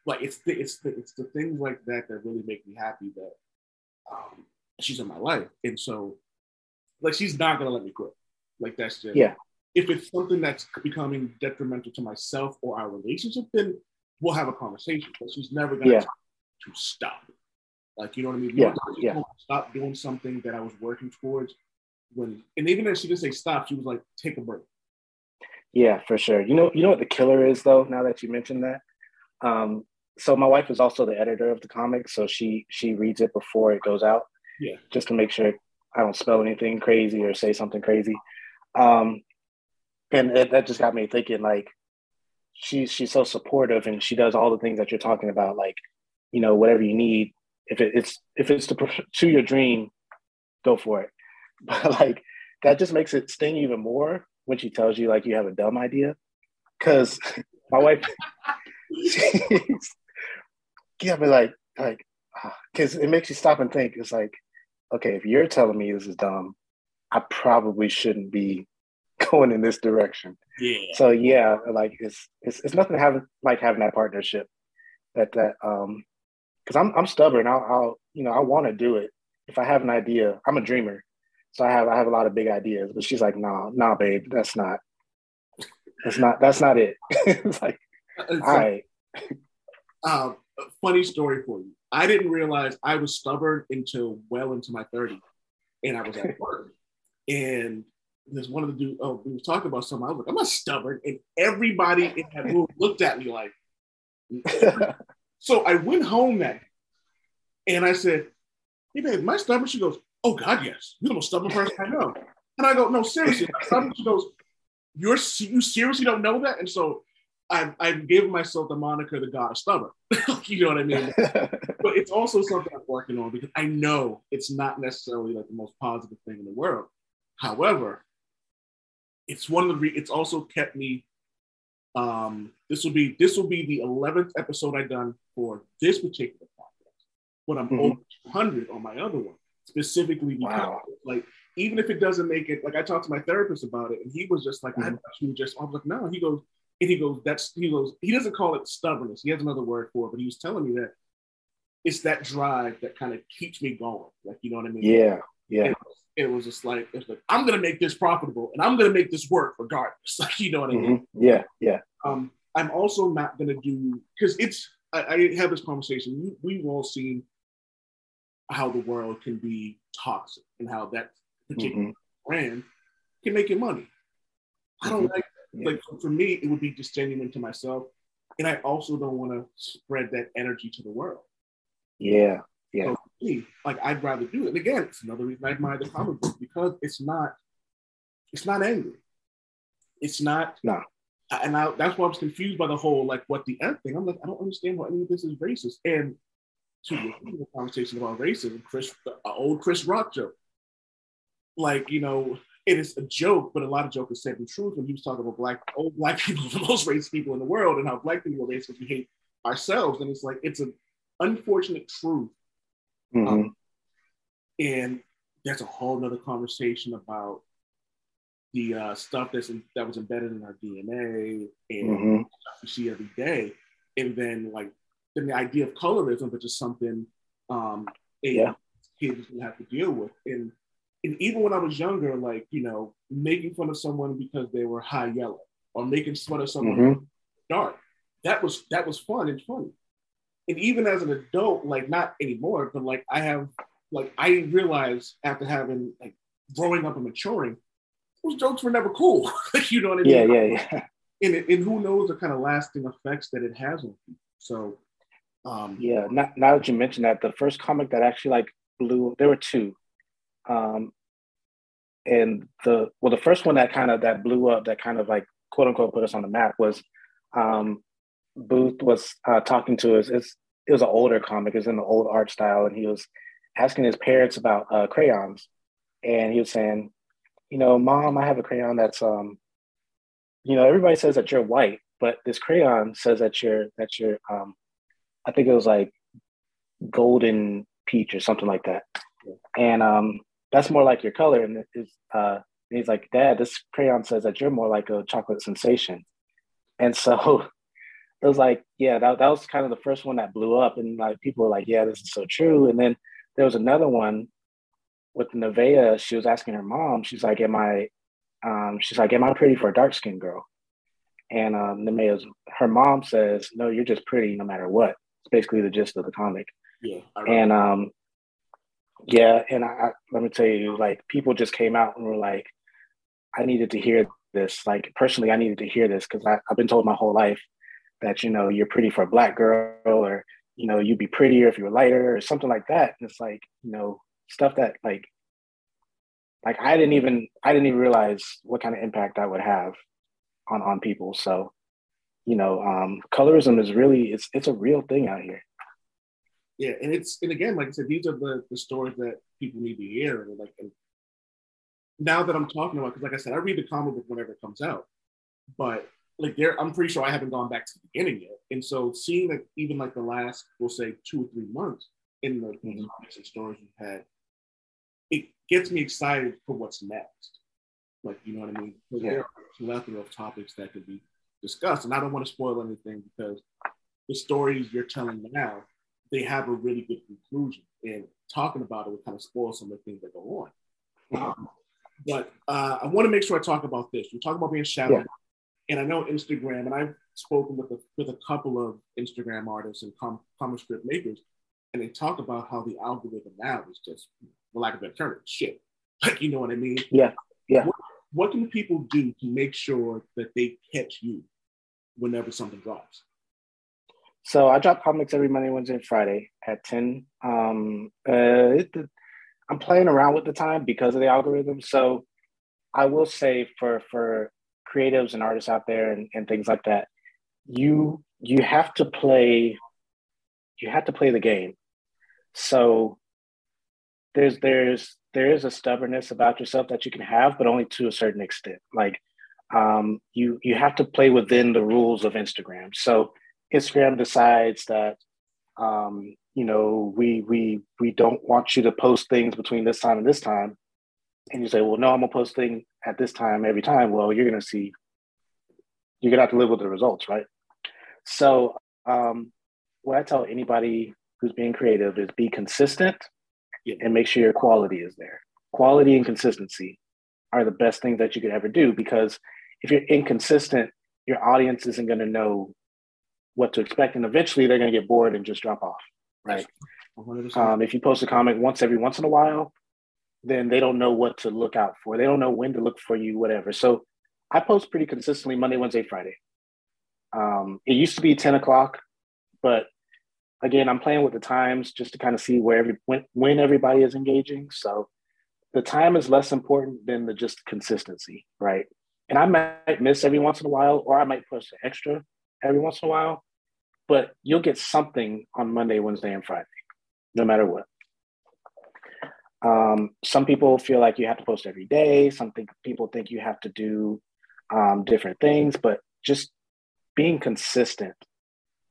like it's the, it's the, it's the things like that that really make me happy that um, she's in my life, and so like she's not gonna let me quit. Like that's just Yeah. If it's something that's becoming detrimental to myself or our relationship, then we'll have a conversation. But she's never gonna Yeah. to stop. Like you know what I mean? Yeah, yeah. told me to Stop doing something that I was working towards. When and even if she didn't say stop, she was like, take a break. Yeah, for sure. You know, you know what the killer is though. Now that you mentioned that, um, so my wife is also the editor of the comic, so she she reads it before it goes out. Yeah. just to make sure I don't spell anything crazy or say something crazy. Um, and it, that just got me thinking. Like, she's she's so supportive, and she does all the things that you're talking about. Like, you know, whatever you need. If it, it's if it's to pursue your dream, go for it. But like that just makes it sting even more when she tells you like you have a dumb idea. Cause my wife, yeah, but like, like, because it makes you stop and think. It's like, okay, if you're telling me this is dumb, I probably shouldn't be going in this direction. Yeah. So yeah, like it's it's it's nothing having like having that partnership. That that um, because I'm I'm stubborn. I'll, I'll you know I want to do it. If I have an idea, I'm a dreamer, so I have I have a lot of big ideas. But she's like, nah, nah, babe, that's not. That's not. That's not it. it's like, all right. Um, a funny story for you. I didn't realize I was stubborn until well into my 30s. And I was at work. And there's one of the dudes, oh, we were talking about something. I was like, I'm not stubborn. And everybody in that room looked at me like, so I went home that and I said, Hey, babe, am I stubborn? She goes, Oh, God, yes. You're the most stubborn person I know. And I go, No, seriously. am I stubborn?" She goes, You're you seriously don't know that? And so I, I've given myself the moniker the God of stubborn. you know what I mean? but it's also something I'm working on because I know it's not necessarily like the most positive thing in the world. However, it's one of the re- it's also kept me. Um, this will be this will be the eleventh episode I've done for this particular podcast, but I'm Mhm. over 200 on my other one specifically because Wow. like even if it doesn't make it, like I talked to my therapist about it, and he was just like, I Mhm. thought you just. I was like, no. He goes, and he goes, that's he goes. He doesn't call it stubbornness. He has another word for it, but he was telling me that it's that drive that kind of keeps me going. Like you know what I mean? yeah, yeah, It, was- it was just like it's like I'm gonna make this profitable, and I'm gonna make this work regardless. Like you know what I mean? mhm, yeah, yeah, Um, I'm also not gonna do because it's. I, I have this conversation. We, we've all seen how the world can be toxic and how that particular mhm, brand can make you money. I don't Mhm. Like Yeah. like for me, it would be just genuine to myself, and I also don't want to spread that energy to the world. yeah, yeah, So me, like I'd rather do it. And again, it's another reason I admire the comic book because it's not, it's not angry. It's not. No. And I, that's why I was confused by the whole like what the end thing. I'm like, I don't understand why any of this is racist. And to the conversation about racism, Chris, the uh, old Chris Rock joke. Like you know, it is a joke, but a lot of joke is said in truth. When he was talking about black, old black people, the most racist people in the world, and how black people are racist because we hate ourselves. And it's like it's an unfortunate truth mhm, and that's a whole nother conversation about the uh, stuff that's in, that was embedded in our DNA and mhm, stuff we see every day, and then like then the idea of colorism, which is something um, a Yeah. kid is gonna have to deal with, and and even when I was younger, like you know, making fun of someone because they were high yellow or making fun of someone mhm, dark. That was that was fun and funny. And even as an adult, like not anymore, but like I have like I realized after having like growing up and maturing, those jokes were never cool. like you know what I mean? yeah, yeah, yeah, And, it, and who knows the kind of lasting effects that it has on people. So um yeah. Now, now that you mentioned that, the first comic that actually like blew, there were two, um, and the well, the first one that kind of that blew up, that kind of like quote unquote put us on the map was, um, Booth was uh, talking to us. It's it was an older comic, it was in the old art style, and he was asking his parents about uh, crayons, and he was saying, you know, mom, I have a crayon that's um, you know, everybody says that you're white, but this crayon says that you're that you're um, I think it was like golden peach or something like that. And um, that's more like your color. And it's, uh, and he's like, Dad, this crayon says that you're more like a chocolate sensation. And so it was like, yeah, that, that was kind of the first one that blew up. And like people were like, yeah, this is so true. And then there was another one with Nevaeh. She was asking her mom, she's like, Am I um, she's like, Am I pretty for a dark skinned girl? And um, her mom says, No, you're just pretty no matter what. It's basically the gist of the comic. Yeah. And um, yeah, and I, I let me tell you, like people just came out and were like, I needed to hear this. Like personally, I needed to hear this because I've been told my whole life that you know you're pretty for a black girl, or you know you'd be prettier if you were lighter, or something like that. And it's like you know stuff that like like I didn't even I didn't even realize what kind of impact that would have on on people. So you know, um, colorism is really it's it's a real thing out here. Yeah, and it's and again, like I said, these are the the stories that people need to hear, and like and now that I'm talking about, because like I said, I read the comic book whenever it comes out, but like there, I'm pretty sure I haven't gone back to the beginning yet, and so seeing like even like the last, we'll say two or three months in the Mhm. comics and stories we've had, it gets me excited for what's next. Like you know what I mean? Yeah. There are a plethora of topics that could be discussed, and I don't want to spoil anything because the stories you're telling now, they have a really good conclusion. And talking about it would kind of spoil some of the things that go on. Um, but uh, I want to make sure I talk about this. You talk about being shadowed, Yeah. and I know Instagram, and I've spoken with a, with a couple of Instagram artists and com- comic strip makers, and they talk about how the algorithm now is just, for lack of a better term, shit. Like you know what I mean? Yeah, yeah. What, what can people do to make sure that they catch you whenever something drops? So I drop comics every Monday, Wednesday, and Friday at 10. Um, uh, it, I'm playing around with the time because of the algorithm. So I will say for for creatives and artists out there and, and things like that, you you have to play you have to play the game. So there's there's there is a stubbornness about yourself that you can have, but only to a certain extent. Like um, you you have to play within the rules of Instagram. So Instagram decides that um, you know we we we don't want you to post things between this time and this time, and you say, well, no, I'm gonna post thing at this time every time. Well, you're gonna see you're gonna have to live with the results, right? So um, what I tell anybody who's being creative is be consistent Yeah. and make sure your quality is there. Quality and consistency are the best things that you could ever do because if you're inconsistent, your audience isn't going to know what to expect, and eventually they're going to get bored and just drop off. Right. Um, if you post a comic once every once in a while, then they don't know what to look out for. They don't know when to look for you, whatever. So I post pretty consistently Monday, Wednesday, Friday. Um, it used to be 10 o'clock, but again, I'm playing with the times just to kind of see where every when, when everybody is engaging. So the time is less important than the just consistency, right? And I might miss every once in a while, or I might post an extra every once in a while, but you'll get something on Monday, Wednesday, and Friday, no matter what. Um, some people feel like you have to post every day. Some think, people think you have to do um, different things, but just being consistent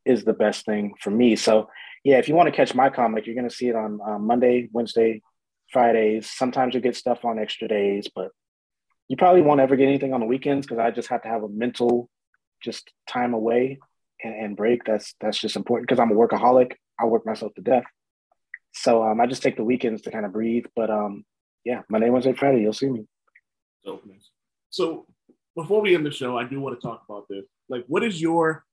is the best thing for me. So, yeah, if you want to catch my comic, you're going to see it on um, Monday, Wednesday, Fridays. Sometimes you get stuff on extra days, but you probably won't ever get anything on the weekends because I just have to have a mental just time away and, and break. That's that's just important because I'm a workaholic. I work myself to death. So um, I just take the weekends to kind of breathe. But um, yeah, Monday, Wednesday, Friday, you'll see me. Dopeness. So before we end the show, I do want to talk about this. Like, what is your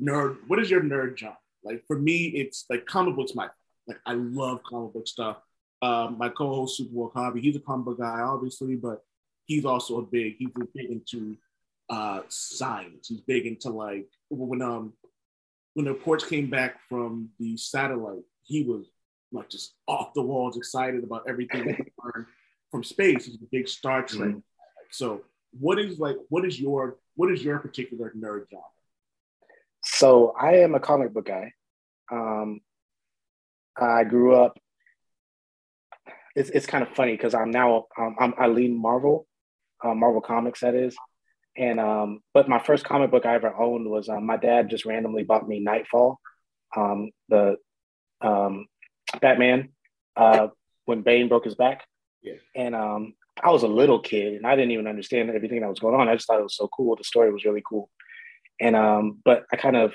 nerd? What is your nerd genre? Like for me, it's like comic books. My like I love comic book stuff. Um, my co-host Superboy Hobby, he's a comic book guy, obviously, but he's also a big. He's a big into uh, science. He's big into like when um when the reports came back from the satellite, he was like just off the walls, excited about everything he learned from space. He's a big Star Trek. Mhm. So, what is like? What is your what is your particular nerd genre? So I am a comic book guy. Um, I grew up. It's it's kind of funny because I'm now um, I'm, I lead Marvel, uh, Marvel Comics that is, and um, but my first comic book I ever owned was um, my dad just randomly bought me Knightfall, um, the um, Batman, uh, when Bane broke his back. Yeah. And um, I was a little kid and I didn't even understand everything that was going on. I just thought it was so cool. The story was really cool. And um, but I kind of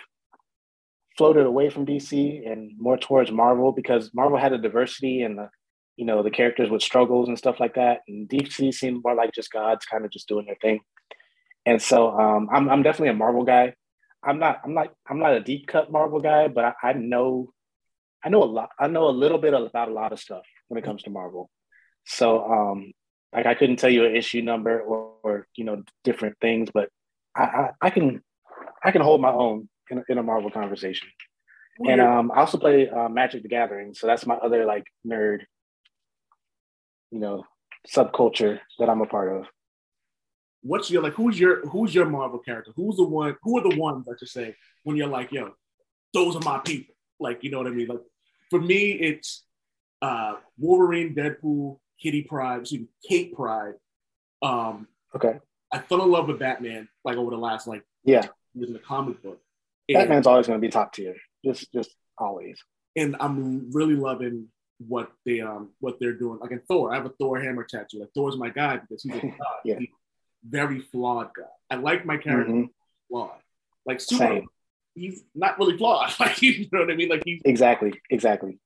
floated away from DC and more towards Marvel because Marvel had a diversity and the you know the characters with struggles and stuff like that. And DC seemed more like just gods kind of just doing their thing. And so um, I'm I'm definitely a Marvel guy. I'm not I'm not I'm not a deep cut Marvel guy, but I, I know I know a lot. I know a little bit about a lot of stuff when it comes to Marvel. So um, like I couldn't tell you an issue number or, or you know different things, but I, I, I can I can hold my own in, a- in a Marvel conversation. And um, I also play uh, Magic the Gathering, so that's my other like nerd, you know, subculture that I'm a part of. What's your like? Who's your who's your Marvel character? Who's the one? Who are the ones that you say when you're like, yo, those are my people? Like, you know what I mean? Like, for me, it's uh Wolverine, Deadpool, Kitty Pryde, excuse me, Kate Pryde. Um, Okay, I fell in love with Batman like over the last like yeah, years in the comic book. And, Batman's always going to be top tier, just just always. and I'm really loving what they um what they're doing. Like in Thor, I have a Thor hammer tattoo. Like Thor's my guy because he's a god. Yeah. He's a very flawed guy. I like my character Mhm. flawed. Like Superman, he's not really flawed. Like you know what I mean? Like he's exactly, exactly.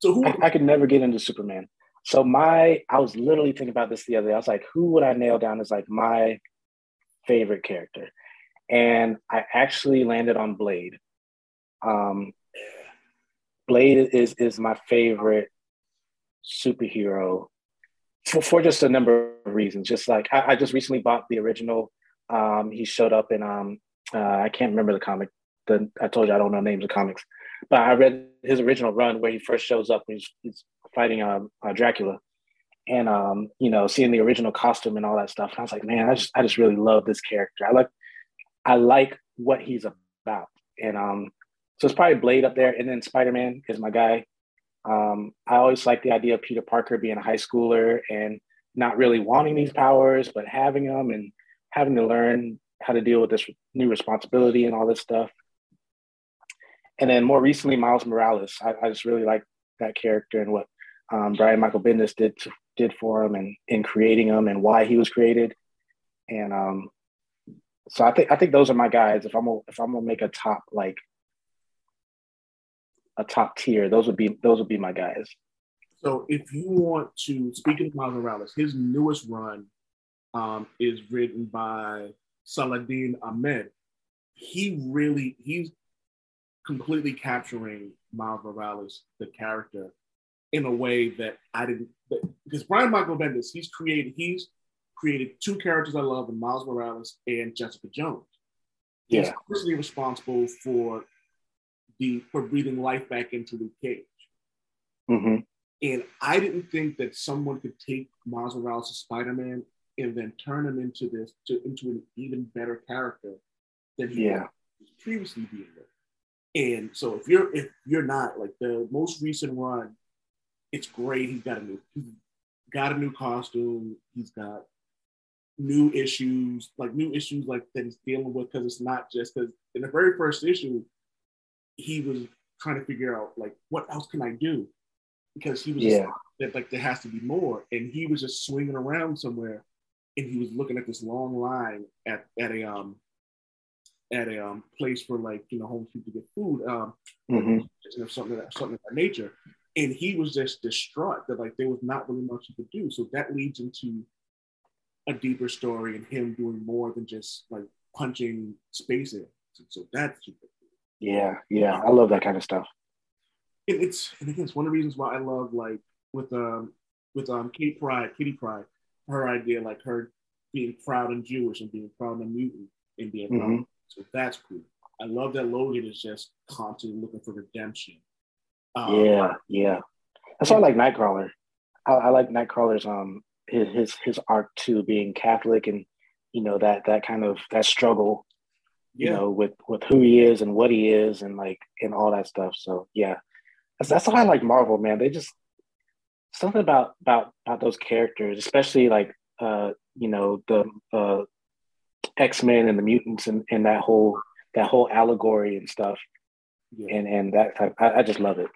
so who I, I could never get into Superman. So my, I was literally thinking about this the other day. I was like, who would I nail down as like my favorite character? And I actually landed on Blade. Um, Blade is is my favorite superhero for, for just a number of reasons. Just like I, I just recently bought the original. Um, he showed up in um, uh, I can't remember the comic. The I told you I don't know names of comics, but I read his original run where he first shows up. He's, he's fighting um, uh, Dracula, and um, you know, seeing the original costume and all that stuff. And I was like, man, I just I just really love this character. I like I like what he's about, and um, so it's probably Blade up there, and then Spider Man is my guy. Um, I always like the idea of Peter Parker being a high schooler and not really wanting these powers, but having them and having to learn how to deal with this new responsibility and all this stuff. And then more recently, Miles Morales. I, I just really like that character and what um, Brian Michael Bendis did to, did for him and in creating him and why he was created. And um, so I think I think those are my guys. If I'm if I'm gonna make a top like a top tier, those would be those would be my guys. So if you want to, speaking of Miles Morales, his newest run um, is written by Saladin Ahmed. He really, he's completely capturing Miles Morales, the character, in a way that I didn't, that, because Brian Michael Bendis, he's created, he's created two characters I love in Miles Morales and Jessica Jones. He's Yeah. personally responsible for the, for breathing life back into Luke Cage. hmm And I didn't think that someone could take Miles Morales as Spider-Man and then turn him into this to, into an even better character than he Yeah. was previously being with. And so if you're if you're not like the most recent run, it's great. He's got a new he's got a new costume. He's got new issues, like new issues like that he's dealing with because it's not just because in the very first issue, he was trying to figure out like what else can I do because he was just Yeah. that like there has to be more. And he was just swinging around somewhere, and he was looking at this long line at at a um at a um place for like you know homeless people to get food um mm-hmm. or something of that something of that nature. And he was just distraught that like there was not really much he could do. So that leads into a deeper story and him doing more than just like punching space in. So, that's super. Yeah. Yeah. I love that kind of stuff. and it's and again it's one of the reasons why I love like with um with um Kate Pryde, Kitty Pryde, her idea like her being proud and Jewish and being proud and mutant and being proud. Mhm. So that's cool. I love that Logan is just constantly looking for redemption. Um, Yeah. Yeah. That's why I like Nightcrawler. I, I like Nightcrawler's um his his his arc too, being Catholic and you know that that kind of that struggle you yeah. know, with with who he is and what he is and like and all that stuff. So yeah, that's that's why I like Marvel, man. They just something about about about those characters, especially like uh, you know, the uh X Men and the mutants and, and that whole that whole allegory and stuff. yeah. And and that type, I, I just love it.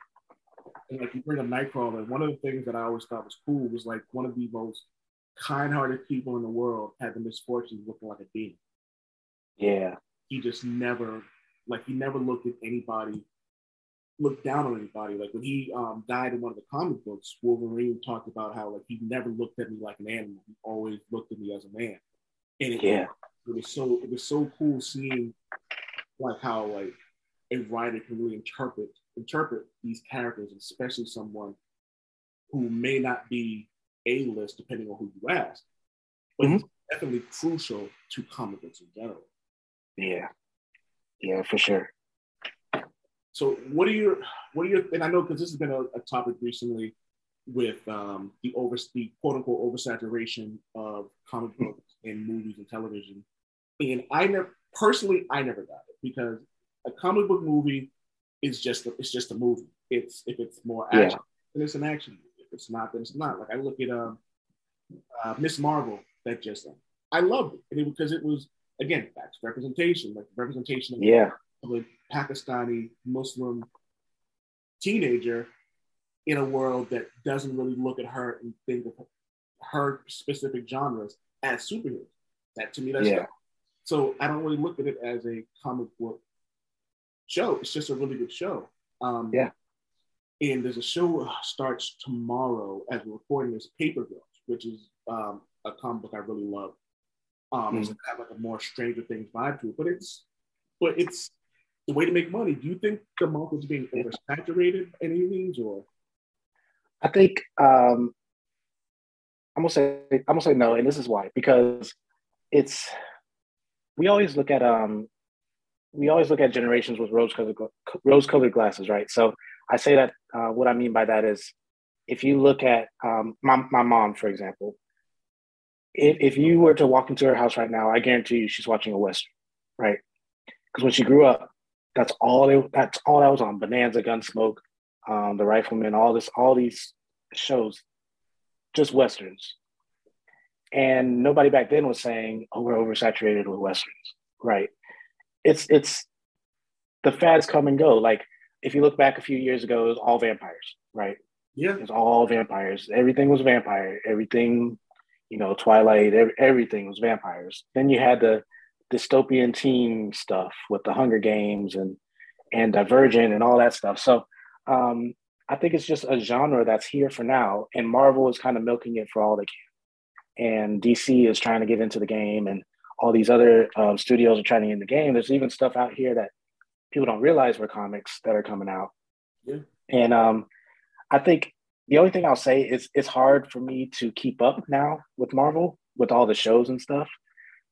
and like you bring up Nightcrawler, one of the things that I always thought was cool was like one of the most kind-hearted people in the world had the misfortune of looking like a demon. Yeah. He just never, like, he never looked at anybody, looked down on anybody. Like when he um, died in one of the comic books, Wolverine talked about how like he never looked at me like an animal. He always looked at me as a man. And it, Yeah. it was so it was so cool seeing like how like a writer can really interpret interpret these characters, especially someone who may not be a list depending on who you ask, but he's definitely crucial to comic books in general. Yeah. Yeah, for sure. So what are your what are your and I know because this has been a, a topic recently with um, the over the quote unquote oversaturation of comic books and movies and television. And I never personally I never got it because a comic book movie is just a, it's just a movie. It's if it's more Yeah. action, then it's an action movie. If it's not, then it's not. Like I look at um, uh, Miss Marvel that just I loved it, it because it was again back to representation, like representation of Yeah. of a Pakistani Muslim teenager in a world that doesn't really look at her and think of her specific genres as superheroes. That to me, that's Yeah. so I don't really look at it as a comic book show. It's just a really good show. Um, Yeah. And there's a show uh, starts tomorrow as we're recording this, Paper Girls, which is um, a comic book I really love. Um, It's got like a more Stranger Things vibe to it, but it's but it's the way to make money. Do you think the market's being oversaturated by any means, or I think um, I'm gonna say I'm gonna say no, and this is why because it's we always look at um we always look at generations with rose colored rose colored glasses, right? So I say that uh, what I mean by that is if you look at um, my my mom, for example, if if you were to walk into her house right now, I guarantee you she's watching a western, right? Because when she grew up, that's all they, that's all that was on Bonanza, Gunsmoke, um, The Rifleman, all this, all these shows, just westerns. And nobody back then was saying, "Oh, we're oversaturated with westerns," right? It's it's the fads come and go. Like if you look back a few years ago, it was all vampires, right? yeah, It was all vampires. Everything was vampire. Everything, you know, Twilight. ev- everything was vampires. Then you had the dystopian teen stuff with the Hunger Games and and Divergent and all that stuff. So um, I think it's just a genre that's here for now, and Marvel is kind of milking it for all they can. And DC is trying to get into the game, and all these other um, studios are trying to get in the game. There's even stuff out here that people don't realize were comics that are coming out. Yeah. And um, I think the only thing I'll say is it's hard for me to keep up now with Marvel with all the shows and stuff.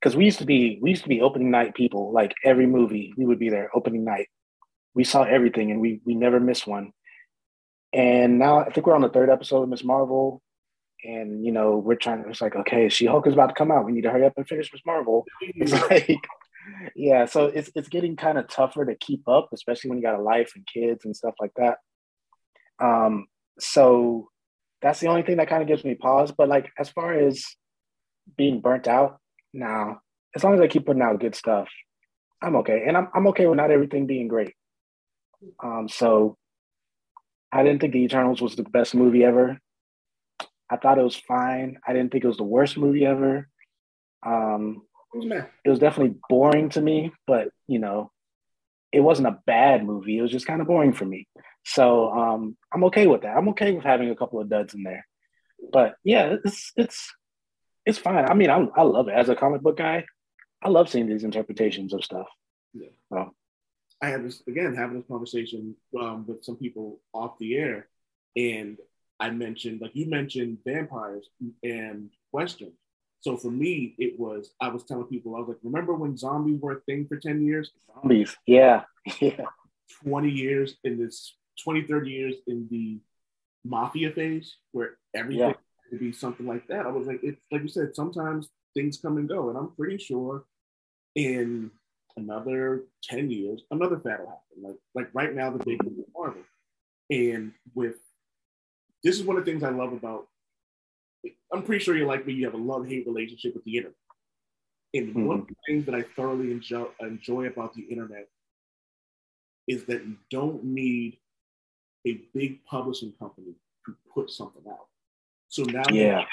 Because we used to be we used to be opening night people. Like every movie, we would be there opening night. We saw everything and we we never missed one. And now I think we're on the third episode of Miss Marvel. And you know, we're trying to it's like, okay, She Hulk is about to come out. We need to hurry up and finish Miss Marvel. It's like yeah, so it's it's getting kind of tougher to keep up, especially when you got a life and kids and stuff like that. Um, so that's the only thing that kind of gives me pause. But like as far as being burnt out, now as long as I keep putting out good stuff, I'm okay. And I'm I'm okay with not everything being great. Um, so I didn't think The Eternals was the best movie ever. I thought it was fine. I didn't think it was the worst movie ever. Um, it was definitely boring to me, but you know, it wasn't a bad movie. It was just kind of boring for me. So um, I'm okay with that. I'm okay with having a couple of duds in there. But yeah, it's it's it's fine. I mean, I I love it as a comic book guy. I love seeing these interpretations of stuff. Yeah. So I had this again having this conversation um, with some people off the air, and I mentioned like you mentioned vampires and westerns. So for me, it was I was telling people I was like, remember when zombies were a thing for ten years, zombies, yeah, yeah, twenty years in this 20, 30 years in the mafia phase where everything Yeah. to be something like that. I was like, it's like you said, sometimes things come and go, and I'm pretty sure in another 10 years, another fad will happen. Like like right now, the big movie is Marvel. And with this is one of the things I love about I'm pretty sure you're like me, you have a love-hate relationship with the internet. And one of the things that I thoroughly enjoy, enjoy about the internet is that you don't need a big publishing company to put something out. So now, Yeah.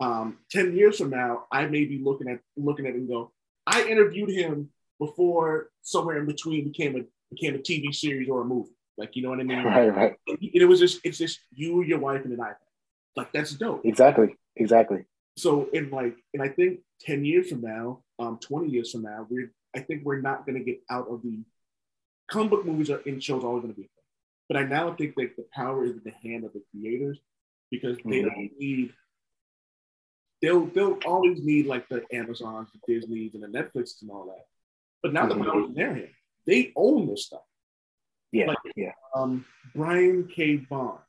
um, ten years from now, I may be looking at looking at it and go, I interviewed him before somewhere in between became a became a TV series or a movie. Like you know what I mean? Right, right. And it was just it's just you, your wife, and an iPad. Like that's dope. Exactly. Exactly. So in like, and I think ten years from now, um, twenty years from now, we're I think we're not gonna get out of the comic book movies are in shows always gonna be. But I now think that the power is in the hand of the creators because they Mhm. don't need. They'll they'll always need like the Amazons, the Disney's, and the Netflixes and all that. But now the Mhm. power is in their hand. They own this stuff. Yeah. Like- yeah. Um, Brian K. Vaughan.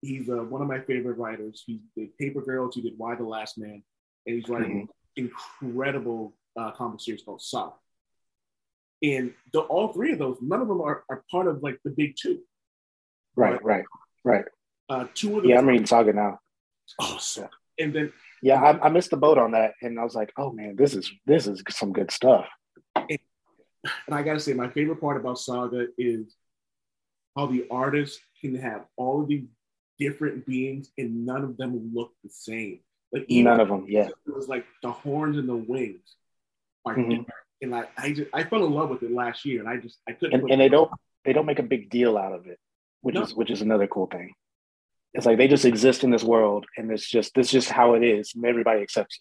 He's uh, one of my favorite writers. He did Paper Girls. He did Y: The Last Man, and he's writing incredible uh, comic series called Saga. And the, all three of those, none of them are, are part of like the big two. Right. Right. Right. Uh, two of them. Yeah. I'm reading Saga now. Oh, so- and then Yeah. I, I missed the boat on that, and I was like, oh man, this is this is some good stuff. and I gotta say, my favorite part about Saga is how the artist can have all of these different beings and none of them look the same. Like even None of them. Yeah. it was like the horns and the wings are Mhm. different. And like I just I fell in love with it last year and I just I couldn't and, and they don't they don't make a big deal out of it, which No. is which is another cool thing. It's like they just exist in this world, and it's just this just how it is, and everybody accepts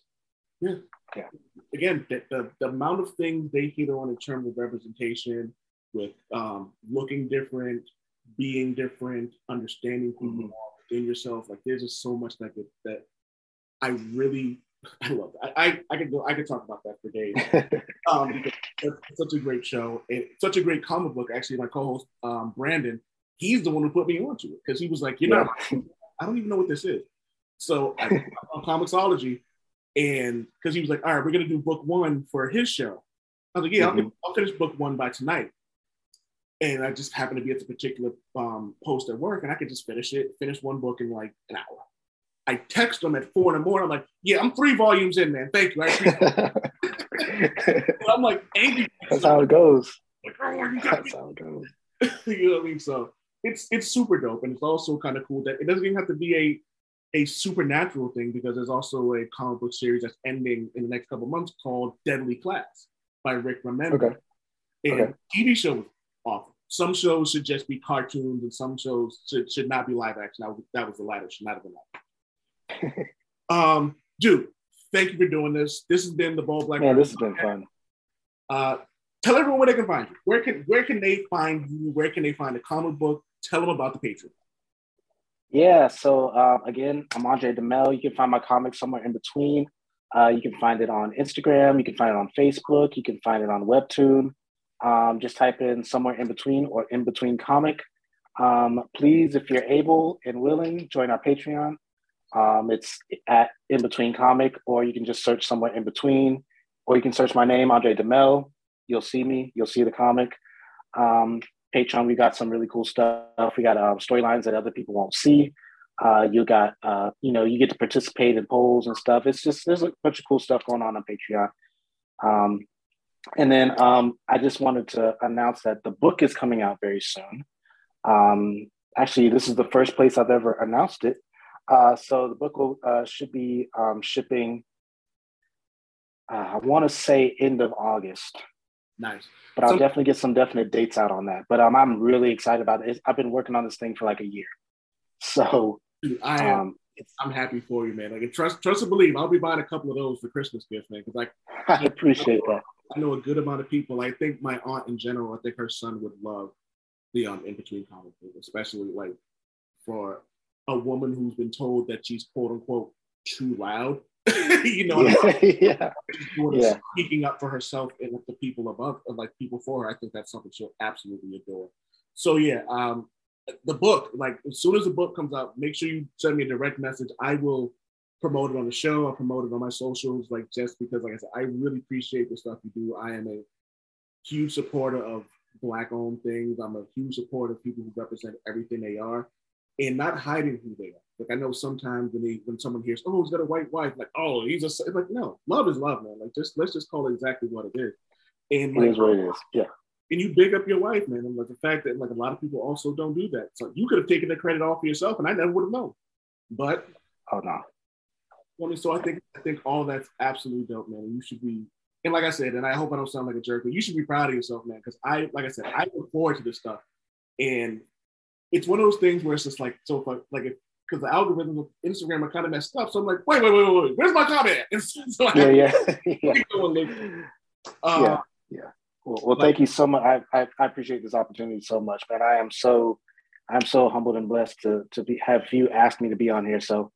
it. Yeah. Yeah. again the, the, the amount of things they hit on in terms of representation with um, looking different being different understanding who you Mhm. are within yourself like there's just so much that could, that i really i love it. I, I i could go i could talk about that for days um it's such a great show and such a great comic book actually my co-host um brandon he's the one who put me onto it because he was like you know I don't even know what this is. So I on Comixology, and because he was like, all right, we're gonna do book one for his show. I was like, yeah, I'll, Mhm. I'll finish book one by tonight. And I just happened to be at the particular um, post at work, and I could just finish it, finish one book in like an hour. I text them at four in the morning. I'm like, yeah, I'm three volumes in, man. Thank you. I'm like angry. That's how it goes. Like, oh, you got me That's how it goes. you know what I mean? So it's it's super dope, and it's also kind of cool that it doesn't even have to be a a supernatural thing because there's also a comic book series that's ending in the next couple months called Deadly Class by Rick Remender. Okay. And Okay. TV shows awful. Some shows should just be cartoons, and some shows should, should not be live action. That was, that was the latter. Should not have been live. um, dude, thank you for doing this. This has been the Bald Black. Man, this has been fun. Uh, tell everyone where they can find you. Where can where can they find you? Where can they find the comic book? Tell them about the Patreon. Yeah. So uh, again, I'm Andre Damelle. You can find my comics somewhere in between. Uh, you can find it on Instagram. You can find it on Facebook. You can find it on Webtoon. Um, just type in somewhere in between or in between comic. Um, please, if you're able and willing, join our Patreon. Um, it's at in between comic, or you can just search somewhere in between, or you can search my name, Andre Damelle. You'll see me. You'll see the comic. Um, Patreon, we got some really cool stuff. We got um, storylines that other people won't see. Uh, you got, uh, you know, you get to participate in polls and stuff. It's just there's a bunch of cool stuff going on on Patreon. And then um, I just wanted to announce that the book is coming out very soon. Um, actually, this is the first place I've ever announced it. Uh, so the book will uh, should be um, shipping. Uh, I want to say end of August Nice. but I'll So- definitely get some definite dates out on that. But um, I'm really excited about it. I've been working on this thing for like a year, so Dude, I am. um, it's, I'm happy for you, man. Like trust, trust and believe. I'll be buying a couple of those for Christmas gifts, man. Because like I appreciate that. I know a good amount of people. I think my aunt in general. I think her son would love the um in between comic book, especially like for a woman who's been told that she's quote unquote too loud. you know, what I mean? Yeah, yeah, Yeah. speaking up for herself and with the people above, or like people for her. I think that's something she'll absolutely adore. So yeah, um, the book, like as soon as the book comes out, make sure you send me a direct message. I will promote it on the show. I'll promote it on my socials, like just because, like I said, I really appreciate the stuff you do. I am a huge supporter of black-owned things. I'm a huge supporter of people who represent everything they are and not hiding who they are. Like I know sometimes when they when someone hears, oh, he's got a white wife, like, oh, he's a it's like, no, love is love, man. Like just let's just call it exactly what it is. And like is what it is. Yeah, and you big up your wife, man. And like the fact that like a lot of people also don't do that. So you could have taken the credit off for yourself, and I never would have known. But Oh no. I mean, so I think I think all that's absolutely dope, man. You should be, and like I said, and I hope I don't sound like a jerk, but you should be proud of yourself, man. Because I, like I said, I look forward to this stuff, and it's one of those things where it's just like so, like, like because the algorithms of Instagram are kind of messed up. So I'm like, wait, wait, wait, wait, wait. where's my comment? And so, Yeah, yeah, yeah. go and look. Uh, Yeah. Yeah. Well, well, thank you so much. I, I I appreciate this opportunity so much, man. I am so I'm so humbled and blessed to to be have you asked me to be on here. So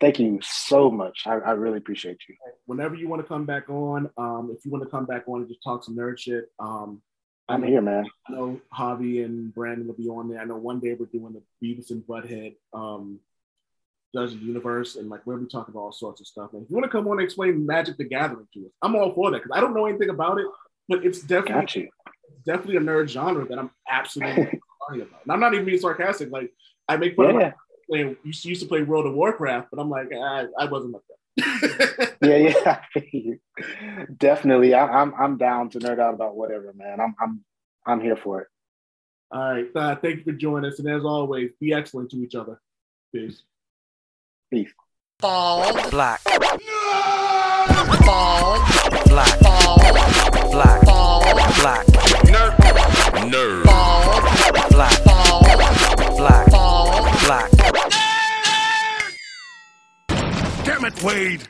thank you so much. I, I really appreciate you. Whenever you want to come back on, um, if you want to come back on and just talk some nerd shit, um, I'm here, man. I know Javi and Brandon will be on there. I know one day we're doing the Beavis and Butthead um, Does the Universe, and like where we talk about all sorts of stuff. And if you want to come on and explain Magic the Gathering to us, I'm all for that because I don't know anything about it, but it's definitely definitely a nerd genre that I'm absolutely sorry about. And I'm not even being sarcastic. Like I make fun of Yeah, my playing. Used to, used to play World of Warcraft, but I'm like I, I wasn't like that. yeah, yeah. Definitely. I, I'm I'm down to nerd out about whatever, man. I'm I'm I'm here for it. all right, uh, thank you for joining us, and as always, be excellent to each other. Peace. Peace. Black. Black. Nerd. Black. Black. Black. Nerd. Nerd. Black. Black. Black. Wade.